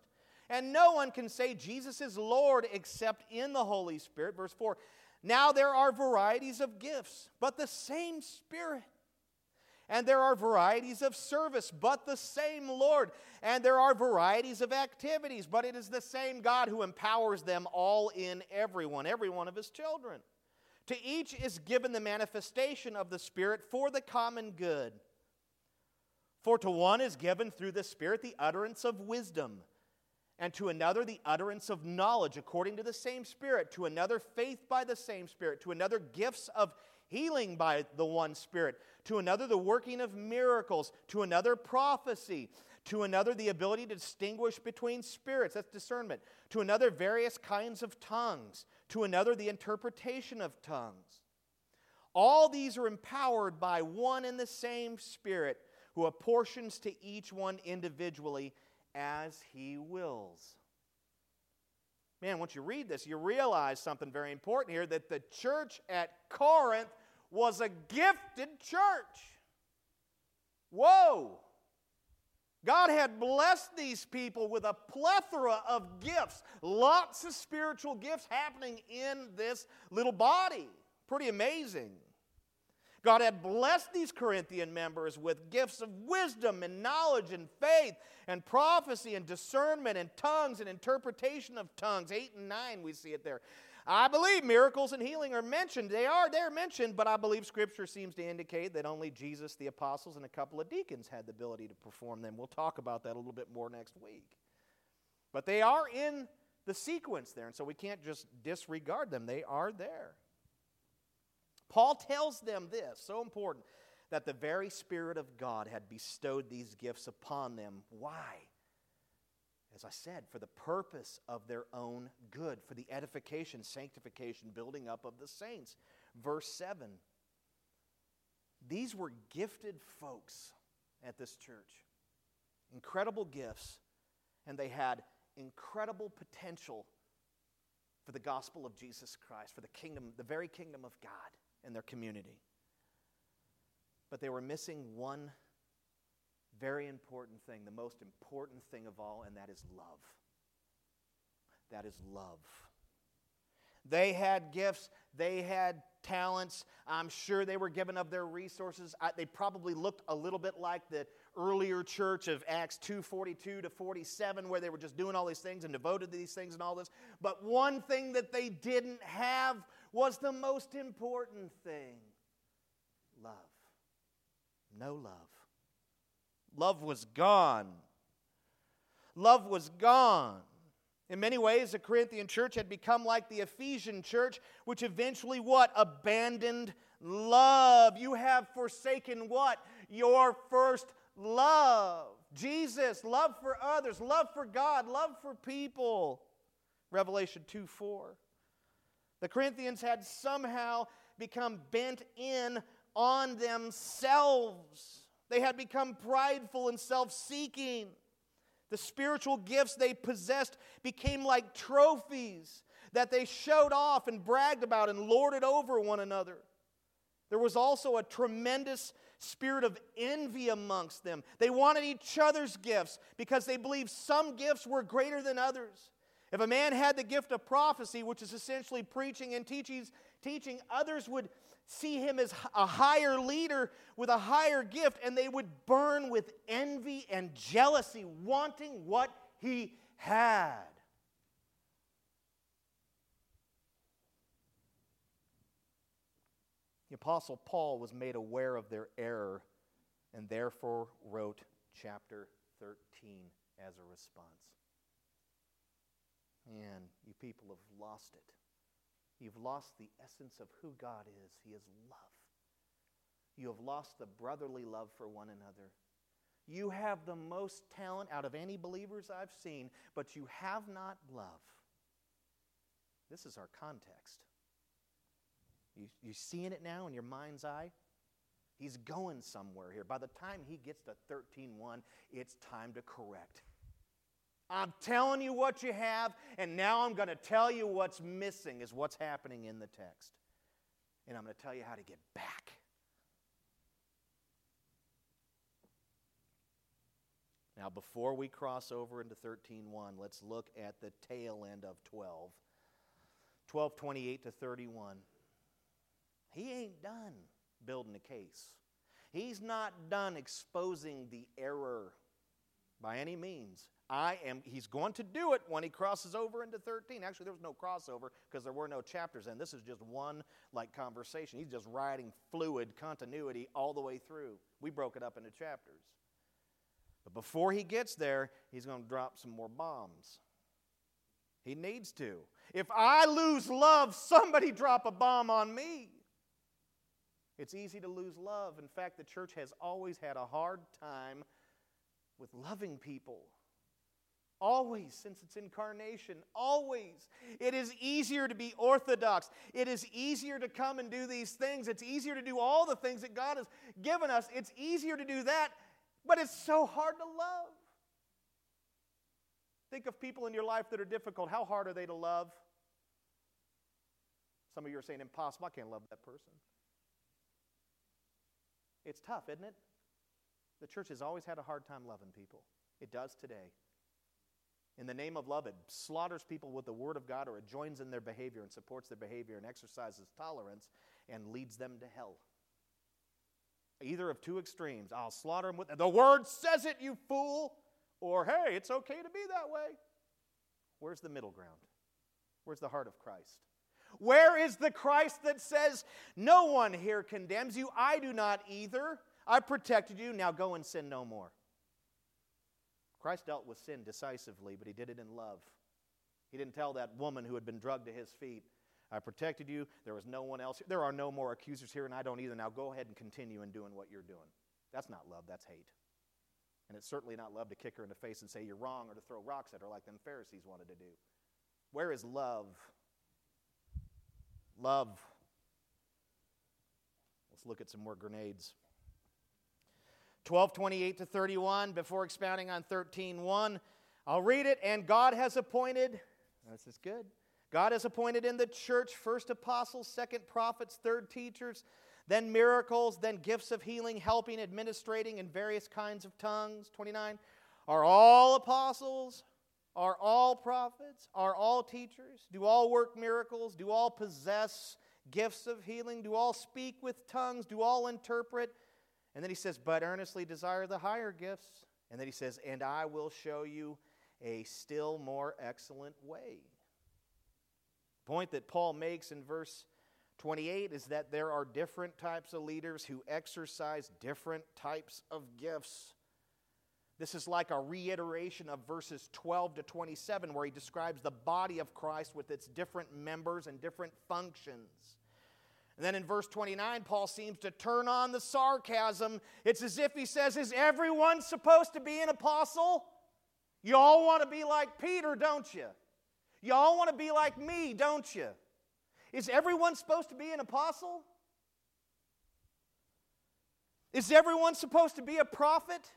and no one can say Jesus is Lord except in the Holy Spirit. Verse 4 Now there are varieties of gifts, but the same Spirit. And there are varieties of service, but the same Lord. And there are varieties of activities, but it is the same God who empowers them all in everyone, every one of his children. To each is given the manifestation of the Spirit for the common good. For to one is given through the Spirit the utterance of wisdom, and to another the utterance of knowledge according to the same Spirit, to another faith by the same Spirit, to another gifts of healing by the one Spirit, to another, the working of miracles, to another, prophecy, to another, the ability to distinguish between spirits, that's discernment, to another, various kinds of tongues, to another, the interpretation of tongues. All these are empowered by one and the same Spirit who apportions to each one individually as he wills. Man, once you read this, you realize something very important here that the church at Corinth was a gifted church. Whoa! God had blessed these people with a plethora of gifts, lots of spiritual gifts happening in this little body. Pretty amazing. God had blessed these Corinthian members with gifts of wisdom and knowledge and faith and prophecy and discernment and tongues and interpretation of tongues. 8 and 9, we see it there. I believe miracles and healing are mentioned. They are, they're mentioned, but I believe Scripture seems to indicate that only Jesus, the apostles, and a couple of deacons had the ability to perform them. We'll talk about that a little bit more next week. But they are in the sequence there, and so we can't just disregard them. They are there. Paul tells them this, so important, that the very Spirit of God had bestowed these gifts upon them. Why? as I said, for the purpose of their own good, for the edification, sanctification, building up of the saints. Verse 7 These were gifted folks at this church, incredible gifts, and they had incredible potential for the gospel of Jesus Christ, for the kingdom, the very kingdom of God and their community. But they were missing one very important thing, the most important thing of all, and that is love. That is love. They had gifts, they had talents. I'm sure they were given of their resources. I, they probably looked a little bit like the earlier church of Acts 2:42 to 47 where they were just doing all these things and devoted to these things and all this. But one thing that they didn't have was the most important thing. Love. No love. Love was gone. Love was gone. In many ways, the Corinthian church had become like the Ephesian church, which eventually what? Abandoned love. You have forsaken what? Your first love. Jesus, love for others, love for God, love for people. Revelation 2 4. The Corinthians had somehow become bent in on themselves. They had become prideful and self seeking. The spiritual gifts they possessed became like trophies that they showed off and bragged about and lorded over one another. There was also a tremendous spirit of envy amongst them. They wanted each other's gifts because they believed some gifts were greater than others. If a man had the gift of prophecy, which is essentially preaching and teaching, teaching others would see him as a higher leader with a higher gift, and they would burn with envy and jealousy, wanting what he had. The Apostle Paul was made aware of their error and therefore wrote chapter 13 as a response. And you people have lost it. You've lost the essence of who God is. He is love. You have lost the brotherly love for one another. You have the most talent out of any believers I've seen, but you have not love. This is our context. You, you seeing it now in your mind's eye? He's going somewhere here. By the time he gets to 13.1, it's time to correct. I'm telling you what you have, and now I'm going to tell you what's missing, is what's happening in the text. And I'm going to tell you how to get back. Now, before we cross over into 13.1, let's look at the tail end of 12. 1228 to 31. He ain't done building a case. He's not done exposing the error by any means. I am, he's going to do it when he crosses over into 13. Actually, there was no crossover because there were no chapters in. This is just one like conversation. He's just writing fluid continuity all the way through. We broke it up into chapters. But before he gets there, he's going to drop some more bombs. He needs to. If I lose love, somebody drop a bomb on me. It's easy to lose love. In fact, the church has always had a hard time with loving people. Always, since its incarnation, always. It is easier to be orthodox. It is easier to come and do these things. It's easier to do all the things that God has given us. It's easier to do that, but it's so hard to love. Think of people in your life that are difficult. How hard are they to love? Some of you are saying, impossible. I can't love that person. It's tough, isn't it? The church has always had a hard time loving people. It does today in the name of love, it slaughters people with the word of God or it joins in their behavior and supports their behavior and exercises tolerance and leads them to hell. Either of two extremes. I'll slaughter them with the word says it, you fool, or hey, it's okay to be that way. Where's the middle ground? Where's the heart of Christ? Where is the Christ that says, No one here condemns you? I do not either. I protected you. Now go and sin no more. Christ dealt with sin decisively, but he did it in love. He didn't tell that woman who had been drugged to his feet, I protected you. There was no one else. There are no more accusers here, and I don't either. Now go ahead and continue in doing what you're doing. That's not love, that's hate. And it's certainly not love to kick her in the face and say you're wrong or to throw rocks at her like them Pharisees wanted to do. Where is love? Love. Let's look at some more grenades. 12, 28 to 31, before expounding on 13, 1. I'll read it. And God has appointed, this is good. God has appointed in the church first apostles, second prophets, third teachers, then miracles, then gifts of healing, helping, administrating in various kinds of tongues. 29. Are all apostles? Are all prophets? Are all teachers? Do all work miracles? Do all possess gifts of healing? Do all speak with tongues? Do all interpret? And then he says, But earnestly desire the higher gifts. And then he says, And I will show you a still more excellent way. The point that Paul makes in verse 28 is that there are different types of leaders who exercise different types of gifts. This is like a reiteration of verses 12 to 27, where he describes the body of Christ with its different members and different functions. And then in verse 29, Paul seems to turn on the sarcasm. It's as if he says, Is everyone supposed to be an apostle? You all want to be like Peter, don't you? You all want to be like me, don't you? Is everyone supposed to be an apostle? Is everyone supposed to be a prophet?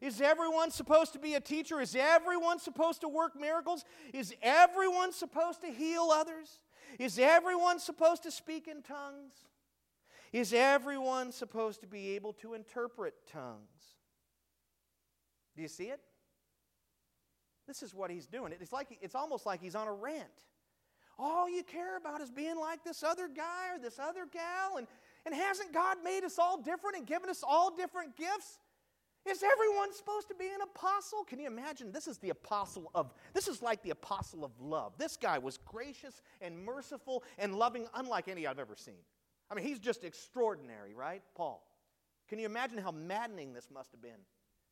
Is everyone supposed to be a teacher? Is everyone supposed to work miracles? Is everyone supposed to heal others? Is everyone supposed to speak in tongues? Is everyone supposed to be able to interpret tongues? Do you see it? This is what he's doing. It's like it's almost like he's on a rant. All you care about is being like this other guy or this other gal, and, and hasn't God made us all different and given us all different gifts? Is everyone supposed to be an apostle? Can you imagine? This is the apostle of, this is like the apostle of love. This guy was gracious and merciful and loving, unlike any I've ever seen. I mean, he's just extraordinary, right? Paul. Can you imagine how maddening this must have been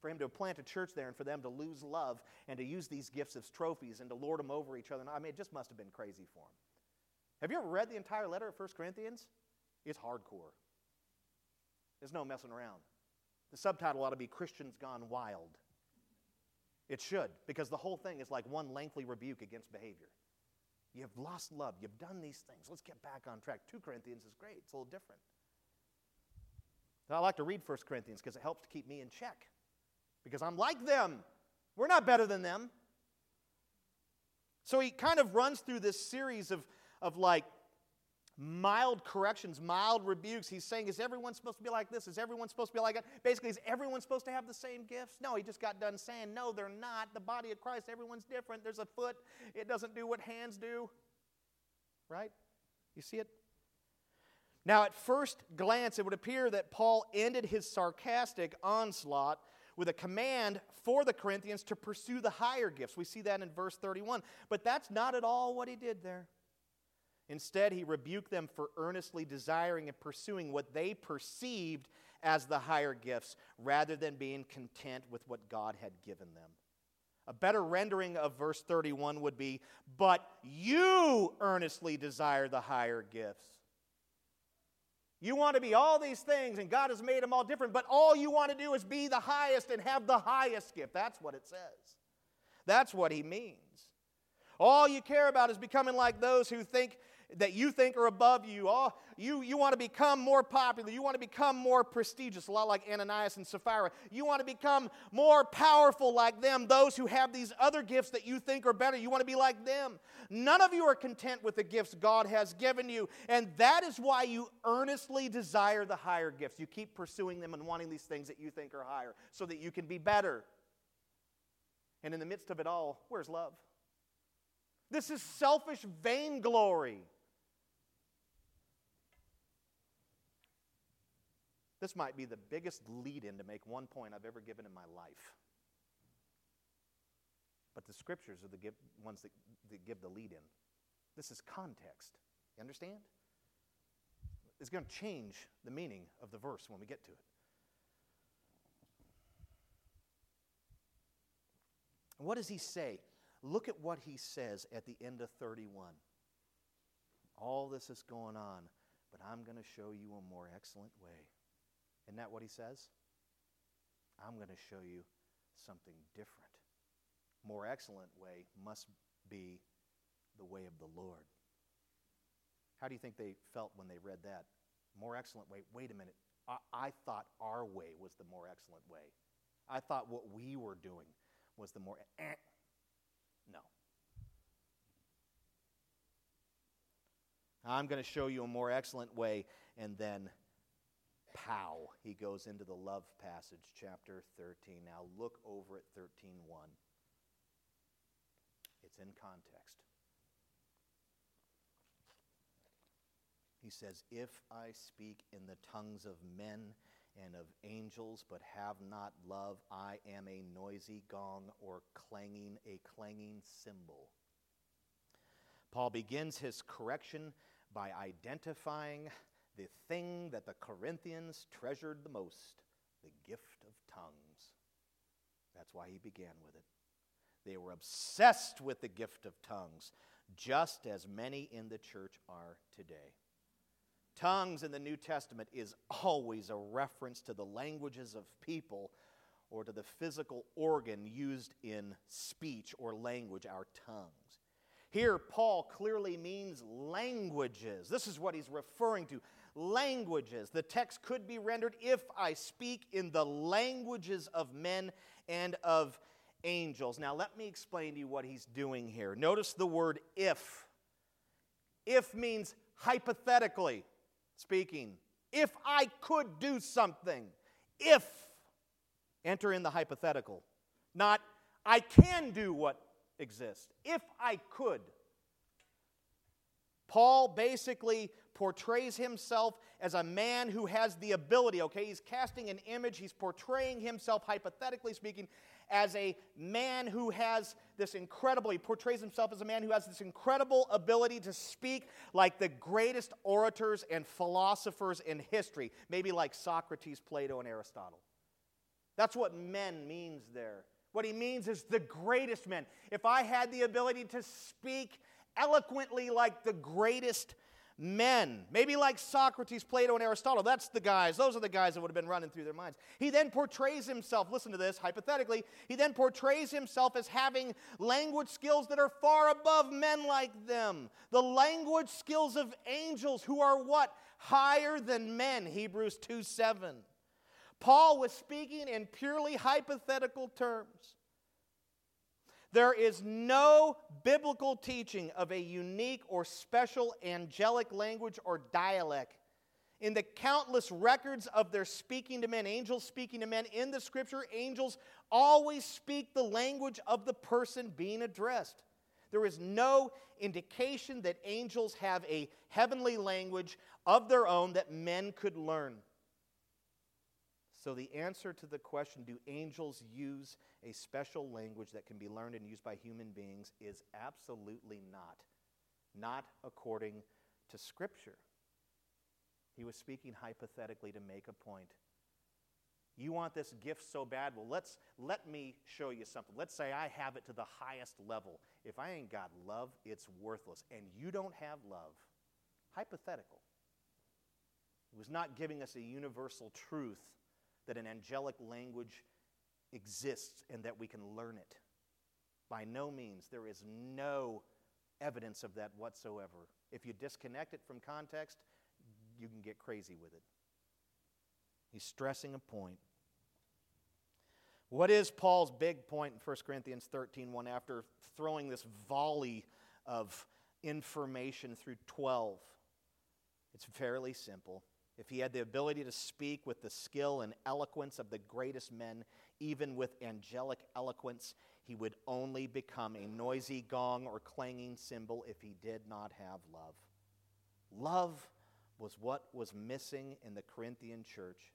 for him to plant a church there and for them to lose love and to use these gifts as trophies and to lord them over each other? I mean, it just must have been crazy for him. Have you ever read the entire letter of 1 Corinthians? It's hardcore. There's no messing around. The subtitle ought to be Christians Gone Wild. It should, because the whole thing is like one lengthy rebuke against behavior. You've lost love. You've done these things. Let's get back on track. 2 Corinthians is great, it's a little different. I like to read 1 Corinthians because it helps to keep me in check. Because I'm like them. We're not better than them. So he kind of runs through this series of, of like mild corrections, mild rebukes. He's saying, Is everyone supposed to be like this? Is everyone supposed to be like that? Basically, is everyone supposed to have the same gifts? No, he just got done saying, No, they're not. The body of Christ, everyone's different. There's a foot, it doesn't do what hands do. Right? You see it? Now, at first glance, it would appear that Paul ended his sarcastic onslaught with a command for the Corinthians to pursue the higher gifts. We see that in verse 31. But that's not at all what he did there. Instead, he rebuked them for earnestly desiring and pursuing what they perceived as the higher gifts rather than being content with what God had given them. A better rendering of verse 31 would be, But you earnestly desire the higher gifts. You want to be all these things, and God has made them all different, but all you want to do is be the highest and have the highest gift. That's what it says. That's what he means. All you care about is becoming like those who think that you think are above you. Oh, you, you want to become more popular. You want to become more prestigious, a lot like Ananias and Sapphira. You want to become more powerful like them, those who have these other gifts that you think are better. You want to be like them. None of you are content with the gifts God has given you, and that is why you earnestly desire the higher gifts. You keep pursuing them and wanting these things that you think are higher so that you can be better. And in the midst of it all, where's love? This is selfish vainglory. This might be the biggest lead in to make one point I've ever given in my life. But the scriptures are the give, ones that, that give the lead in. This is context. You understand? It's going to change the meaning of the verse when we get to it. What does he say? Look at what he says at the end of 31. All this is going on, but I'm going to show you a more excellent way. Isn't that what he says? I'm going to show you something different. More excellent way must be the way of the Lord. How do you think they felt when they read that? More excellent way. Wait a minute. I, I thought our way was the more excellent way. I thought what we were doing was the more. Eh. No. I'm going to show you a more excellent way, and then pow, he goes into the love passage, chapter 13. Now look over at 13.1. It's in context. He says, If I speak in the tongues of men and of angels, but have not love, I am a noisy gong or clanging, a clanging cymbal. Paul begins his correction by identifying the thing that the Corinthians treasured the most the gift of tongues. That's why he began with it. They were obsessed with the gift of tongues, just as many in the church are today. Tongues in the New Testament is always a reference to the languages of people or to the physical organ used in speech or language, our tongues. Here, Paul clearly means languages. This is what he's referring to languages. The text could be rendered if I speak in the languages of men and of angels. Now, let me explain to you what he's doing here. Notice the word if. If means hypothetically speaking. If I could do something, if, enter in the hypothetical, not I can do what exists. If I could. Paul basically portrays himself as a man who has the ability, okay? He's casting an image, he's portraying himself, hypothetically speaking, as a man who has this incredible, he portrays himself as a man who has this incredible ability to speak like the greatest orators and philosophers in history, maybe like Socrates, Plato, and Aristotle. That's what men means there. What he means is the greatest men. If I had the ability to speak eloquently like the greatest men, maybe like Socrates, Plato, and Aristotle. That's the guys, those are the guys that would have been running through their minds. He then portrays himself, listen to this, hypothetically, he then portrays himself as having language skills that are far above men like them. The language skills of angels who are what? Higher than men, Hebrews 2 7. Paul was speaking in purely hypothetical terms. There is no biblical teaching of a unique or special angelic language or dialect. In the countless records of their speaking to men, angels speaking to men in the scripture, angels always speak the language of the person being addressed. There is no indication that angels have a heavenly language of their own that men could learn. So, the answer to the question, do angels use a special language that can be learned and used by human beings, is absolutely not. Not according to Scripture. He was speaking hypothetically to make a point. You want this gift so bad? Well, let's let me show you something. Let's say I have it to the highest level. If I ain't got love, it's worthless. And you don't have love. Hypothetical. He was not giving us a universal truth that an angelic language exists and that we can learn it. By no means, there is no evidence of that whatsoever. If you disconnect it from context, you can get crazy with it. He's stressing a point. What is Paul's big point in 1 Corinthians 13 1 after throwing this volley of information through 12? It's fairly simple if he had the ability to speak with the skill and eloquence of the greatest men, even with angelic eloquence, he would only become a noisy gong or clanging cymbal if he did not have love. Love was what was missing in the Corinthian church,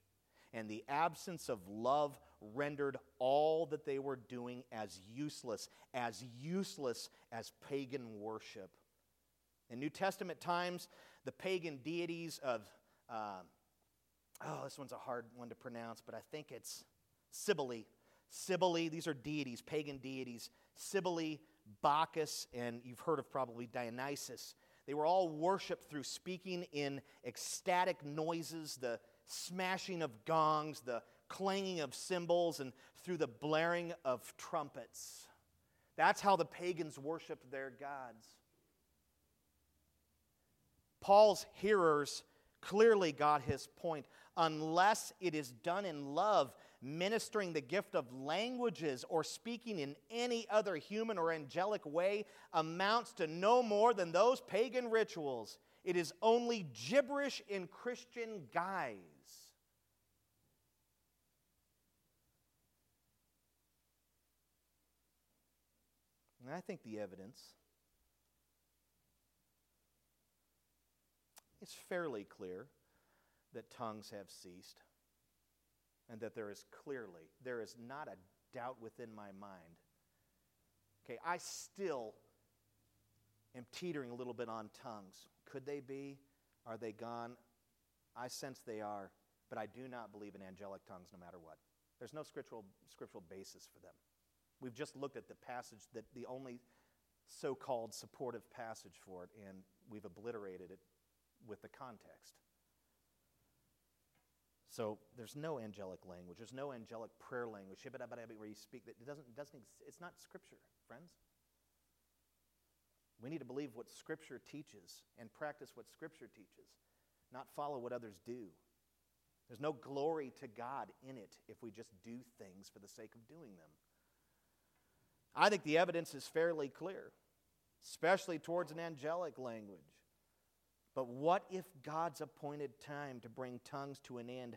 and the absence of love rendered all that they were doing as useless, as useless as pagan worship. In New Testament times, the pagan deities of, uh, oh, this one's a hard one to pronounce, but I think it's Cybele. Cybele, these are deities, pagan deities. Cybele, Bacchus, and you've heard of probably Dionysus. They were all worshiped through speaking in ecstatic noises, the smashing of gongs, the clanging of cymbals, and through the blaring of trumpets. That's how the pagans worshiped their gods. Paul's hearers clearly got his point. Unless it is done in love, ministering the gift of languages or speaking in any other human or angelic way amounts to no more than those pagan rituals. It is only gibberish in Christian guise. And I think the evidence it's fairly clear that tongues have ceased and that there is clearly, there is not a doubt within my mind. Okay, I still am teetering a little bit on tongues. Could they be? Are they gone? I sense they are, but I do not believe in angelic tongues no matter what. There's no scriptural, scriptural basis for them. We've just looked at the passage that the only so called supportive passage for it, and we've obliterated it with the context. So there's no angelic language. There's no angelic prayer language where you speak that it doesn't, it doesn't it's not scripture, friends. We need to believe what scripture teaches and practice what scripture teaches, not follow what others do. There's no glory to God in it if we just do things for the sake of doing them. I think the evidence is fairly clear, especially towards an angelic language. But what if God's appointed time to bring tongues to an end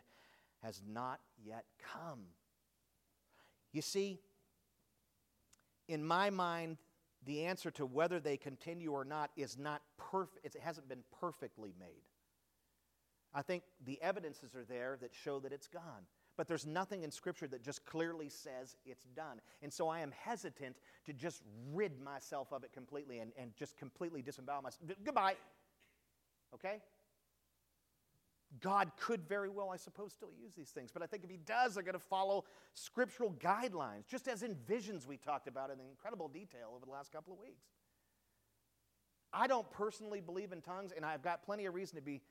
has not yet come? You see, in my mind, the answer to whether they continue or not is not perfect, it hasn't been perfectly made. I think the evidences are there that show that it's gone. But there's nothing in Scripture that just clearly says it's done. And so I am hesitant to just rid myself of it completely and, and just completely disembowel myself. Goodbye. Okay? God could very well, I suppose, still use these things. But I think if He does, they're going to follow scriptural guidelines, just as in visions we talked about in incredible detail over the last couple of weeks. I don't personally believe in tongues, and I've got plenty of reason to, be,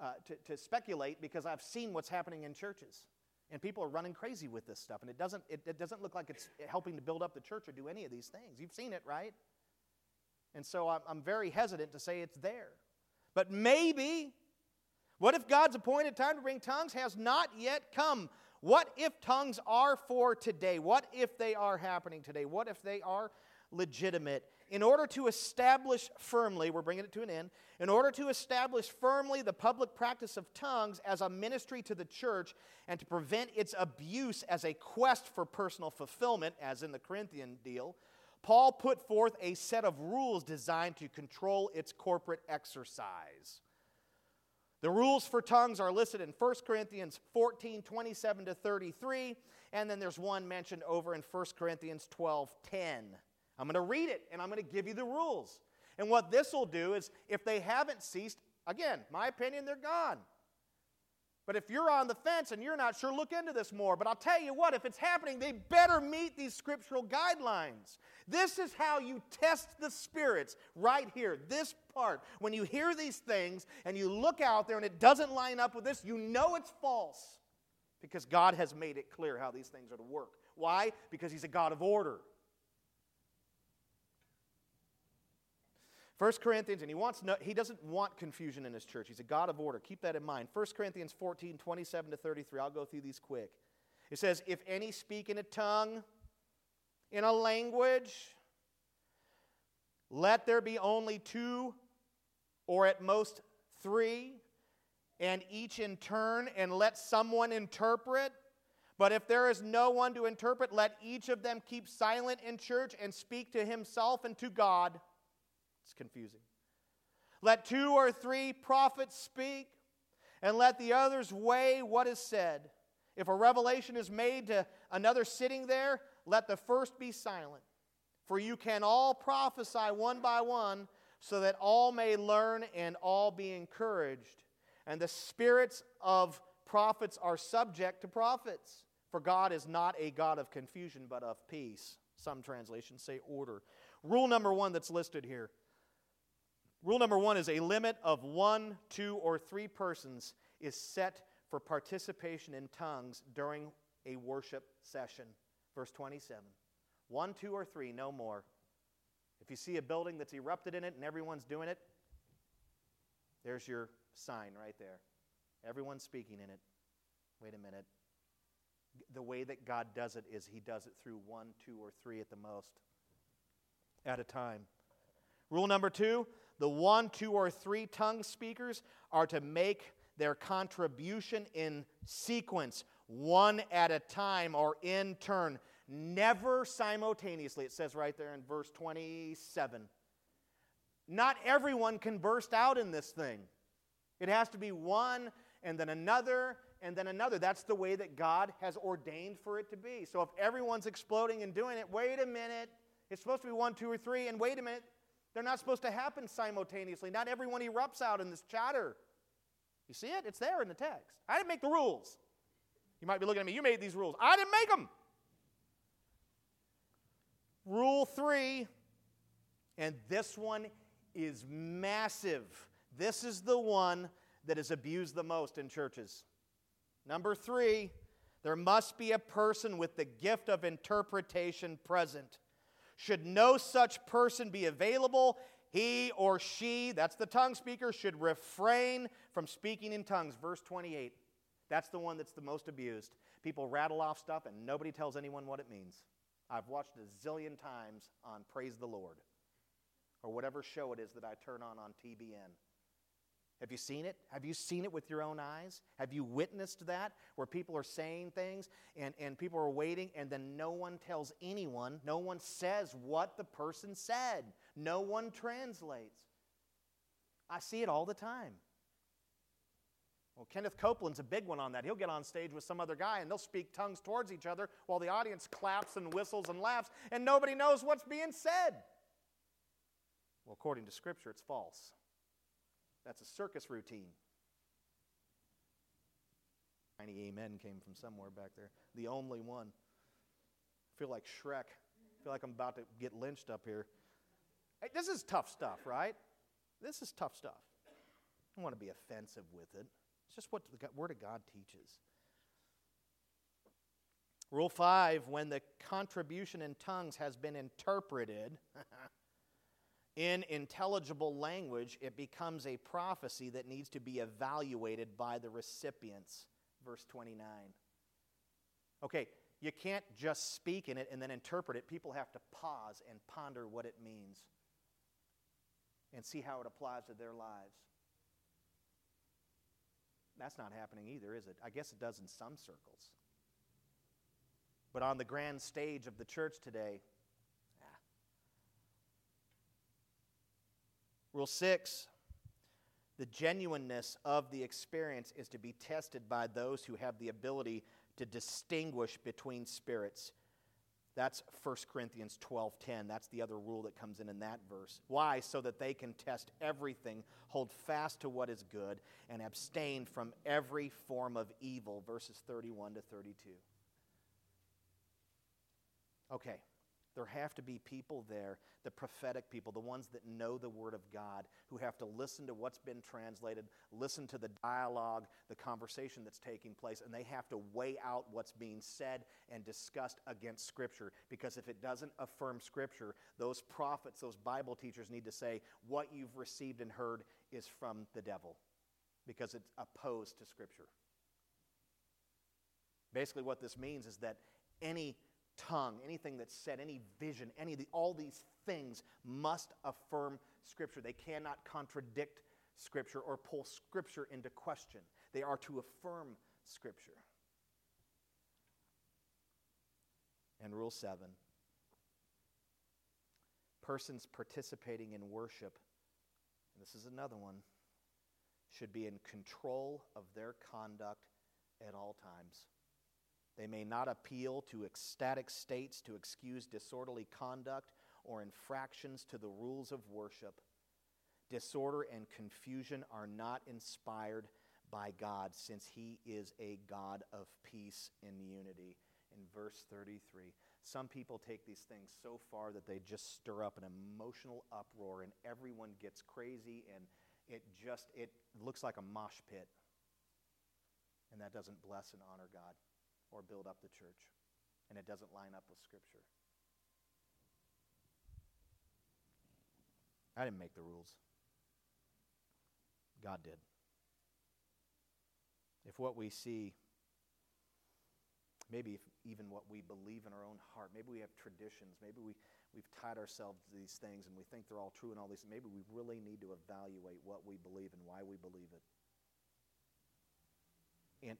uh, to, to speculate because I've seen what's happening in churches. And people are running crazy with this stuff, and it doesn't, it, it doesn't look like it's helping to build up the church or do any of these things. You've seen it, right? And so I'm, I'm very hesitant to say it's there. But maybe, what if God's appointed time to bring tongues has not yet come? What if tongues are for today? What if they are happening today? What if they are legitimate? In order to establish firmly, we're bringing it to an end, in order to establish firmly the public practice of tongues as a ministry to the church and to prevent its abuse as a quest for personal fulfillment, as in the Corinthian deal, Paul put forth a set of rules designed to control its corporate exercise. The rules for tongues are listed in 1 Corinthians 14 27 to 33, and then there's one mentioned over in 1 Corinthians 12 10. I'm going to read it and I'm going to give you the rules. And what this will do is, if they haven't ceased, again, my opinion, they're gone. But if you're on the fence and you're not sure, look into this more. But I'll tell you what, if it's happening, they better meet these scriptural guidelines. This is how you test the spirits right here, this part. When you hear these things and you look out there and it doesn't line up with this, you know it's false because God has made it clear how these things are to work. Why? Because He's a God of order. 1 Corinthians, and he wants no, he doesn't want confusion in his church. He's a God of order. Keep that in mind. 1 Corinthians 14, 27 to 33. I'll go through these quick. It says, If any speak in a tongue, in a language, let there be only two or at most three, and each in turn, and let someone interpret. But if there is no one to interpret, let each of them keep silent in church and speak to himself and to God. It's confusing. Let two or three prophets speak, and let the others weigh what is said. If a revelation is made to another sitting there, let the first be silent. For you can all prophesy one by one, so that all may learn and all be encouraged. And the spirits of prophets are subject to prophets. For God is not a God of confusion, but of peace. Some translations say order. Rule number one that's listed here. Rule number one is a limit of one, two, or three persons is set for participation in tongues during a worship session. Verse 27. One, two, or three, no more. If you see a building that's erupted in it and everyone's doing it, there's your sign right there. Everyone's speaking in it. Wait a minute. The way that God does it is He does it through one, two, or three at the most at a time. Rule number two the one, two, or three tongue speakers are to make their contribution in sequence, one at a time or in turn never simultaneously. It says right there in verse 27. Not everyone can burst out in this thing. It has to be one and then another and then another. That's the way that God has ordained for it to be. So if everyone's exploding and doing it, wait a minute. It's supposed to be one, two, or three, and wait a minute. They're not supposed to happen simultaneously. Not everyone erupts out in this chatter. You see it? It's there in the text. I didn't make the rules. You might be looking at me, you made these rules. I didn't make them. Rule three, and this one is massive. This is the one that is abused the most in churches. Number three, there must be a person with the gift of interpretation present. Should no such person be available, he or she, that's the tongue speaker, should refrain from speaking in tongues. Verse 28. That's the one that's the most abused. People rattle off stuff and nobody tells anyone what it means. I've watched a zillion times on Praise the Lord or whatever show it is that I turn on on TBN. Have you seen it? Have you seen it with your own eyes? Have you witnessed that where people are saying things and, and people are waiting and then no one tells anyone, no one says what the person said, no one translates? I see it all the time. Well, Kenneth Copeland's a big one on that. He'll get on stage with some other guy and they'll speak tongues towards each other while the audience claps and whistles and laughs and nobody knows what's being said. Well, according to Scripture, it's false. That's a circus routine. Tiny amen came from somewhere back there. The only one. I feel like Shrek. I feel like I'm about to get lynched up here. Hey, this is tough stuff, right? This is tough stuff. I don't want to be offensive with it. It's just what the Word of God teaches. Rule five when the contribution in tongues has been interpreted in intelligible language, it becomes a prophecy that needs to be evaluated by the recipients. Verse 29. Okay, you can't just speak in it and then interpret it. People have to pause and ponder what it means and see how it applies to their lives. That's not happening either, is it? I guess it does in some circles. But on the grand stage of the church today, Rule six the genuineness of the experience is to be tested by those who have the ability to distinguish between spirits that's 1 Corinthians 12:10. That's the other rule that comes in in that verse. Why? So that they can test everything, hold fast to what is good, and abstain from every form of evil. Verses 31 to 32. Okay. There have to be people there, the prophetic people, the ones that know the Word of God, who have to listen to what's been translated, listen to the dialogue, the conversation that's taking place, and they have to weigh out what's being said and discussed against Scripture. Because if it doesn't affirm Scripture, those prophets, those Bible teachers need to say, what you've received and heard is from the devil, because it's opposed to Scripture. Basically, what this means is that any tongue, anything that's said, any vision, any the, all these things must affirm Scripture. They cannot contradict Scripture or pull Scripture into question. They are to affirm Scripture. And rule seven persons participating in worship, and this is another one, should be in control of their conduct at all times. They may not appeal to ecstatic states to excuse disorderly conduct or infractions to the rules of worship. Disorder and confusion are not inspired by God, since He is a God of peace and unity. In verse 33, some people take these things so far that they just stir up an emotional uproar, and everyone gets crazy, and it just it looks like a mosh pit. And that doesn't bless and honor God or build up the church, and it doesn't line up with Scripture. I didn't make the rules. God did. If what we see, maybe even what we believe in our own heart, maybe we have traditions, maybe we, we've tied ourselves to these things and we think they're all true and all these, maybe we really need to evaluate what we believe and why we believe it. And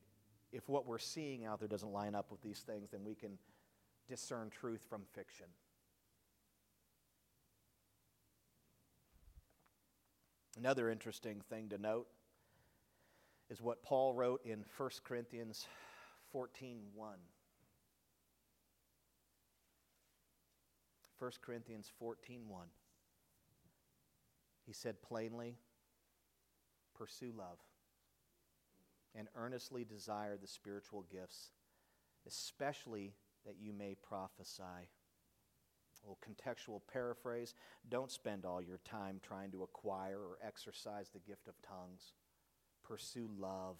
if what we're seeing out there doesn't line up with these things, then we can discern truth from fiction. Another interesting thing to note is what Paul wrote in 1 Corinthians 14:1. 1 Corinthians 14:1. He said plainly, pursue love and earnestly desire the spiritual gifts, especially that you may prophesy. A little contextual paraphrase don't spend all your time trying to acquire or exercise the gift of tongues. Pursue love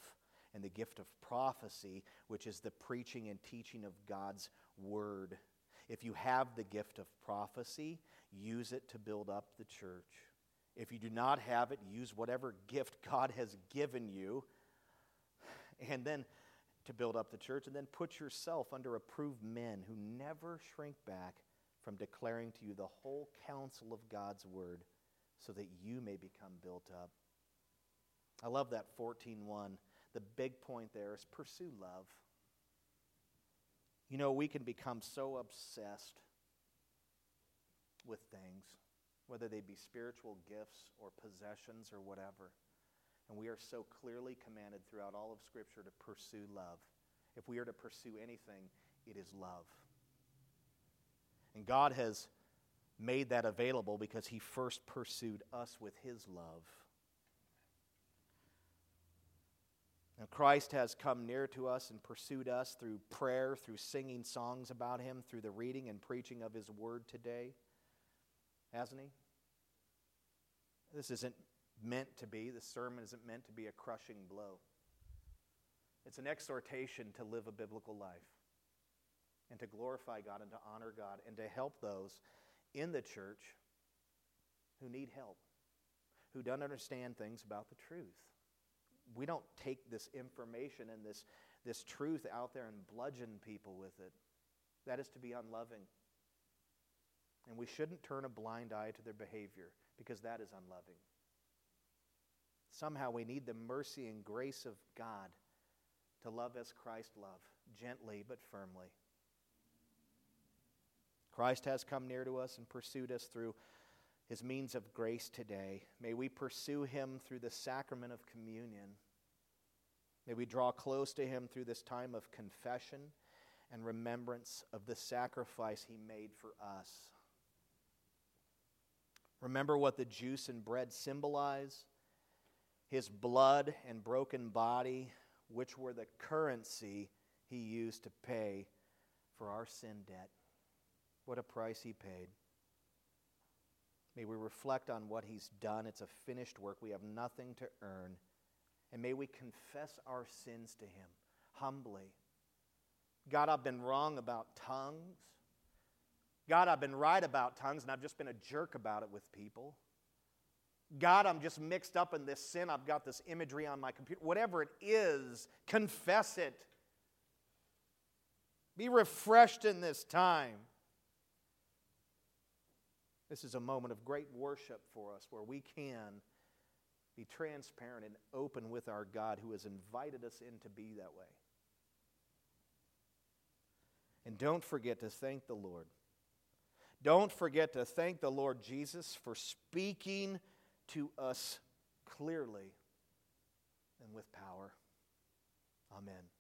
and the gift of prophecy, which is the preaching and teaching of God's word. If you have the gift of prophecy, use it to build up the church. If you do not have it, use whatever gift God has given you and then to build up the church, and then put yourself under approved men who never shrink back from declaring to you the whole counsel of God's word so that you may become built up. I love that 14:1. The big point there is pursue love. You know, we can become so obsessed with things, whether they be spiritual gifts or possessions or whatever. And we are so clearly commanded throughout all of Scripture to pursue love. If we are to pursue anything, it is love. And God has made that available because He first pursued us with His love. Now, Christ has come near to us and pursued us through prayer, through singing songs about Him, through the reading and preaching of His Word today, hasn't He? This isn't meant to be, the sermon isn't meant to be a crushing blow. It's an exhortation to live a biblical life and to glorify God and to honor God and to help those in the church who need help, who don't understand things about the truth. We don't take this information and this, this truth out there and bludgeon people with it. That is to be unloving. And we shouldn't turn a blind eye to their behavior because that is unloving. Somehow we need the mercy and grace of God to love as Christ loved, gently but firmly. Christ has come near to us and pursued us through his means of grace today. May we pursue him through the sacrament of communion. May we draw close to him through this time of confession and remembrance of the sacrifice he made for us. Remember what the juice and bread symbolize his blood and broken body, which were the currency he used to pay for our sin debt. What a price he paid. May we reflect on what he's done. It's a finished work. We have nothing to earn. And may we confess our sins to him humbly. God, I've been wrong about tongues. God, I've been right about tongues, and I've just been a jerk about it with people. God, I'm just mixed up in this sin. I've got this imagery on my computer. Whatever it is, confess it. Be refreshed in this time. This is a moment of great worship for us where we can be transparent and open with our God who has invited us in to be that way. And don't forget to thank the Lord. Don't forget to thank the Lord Jesus for speaking to us clearly and with power. Amen.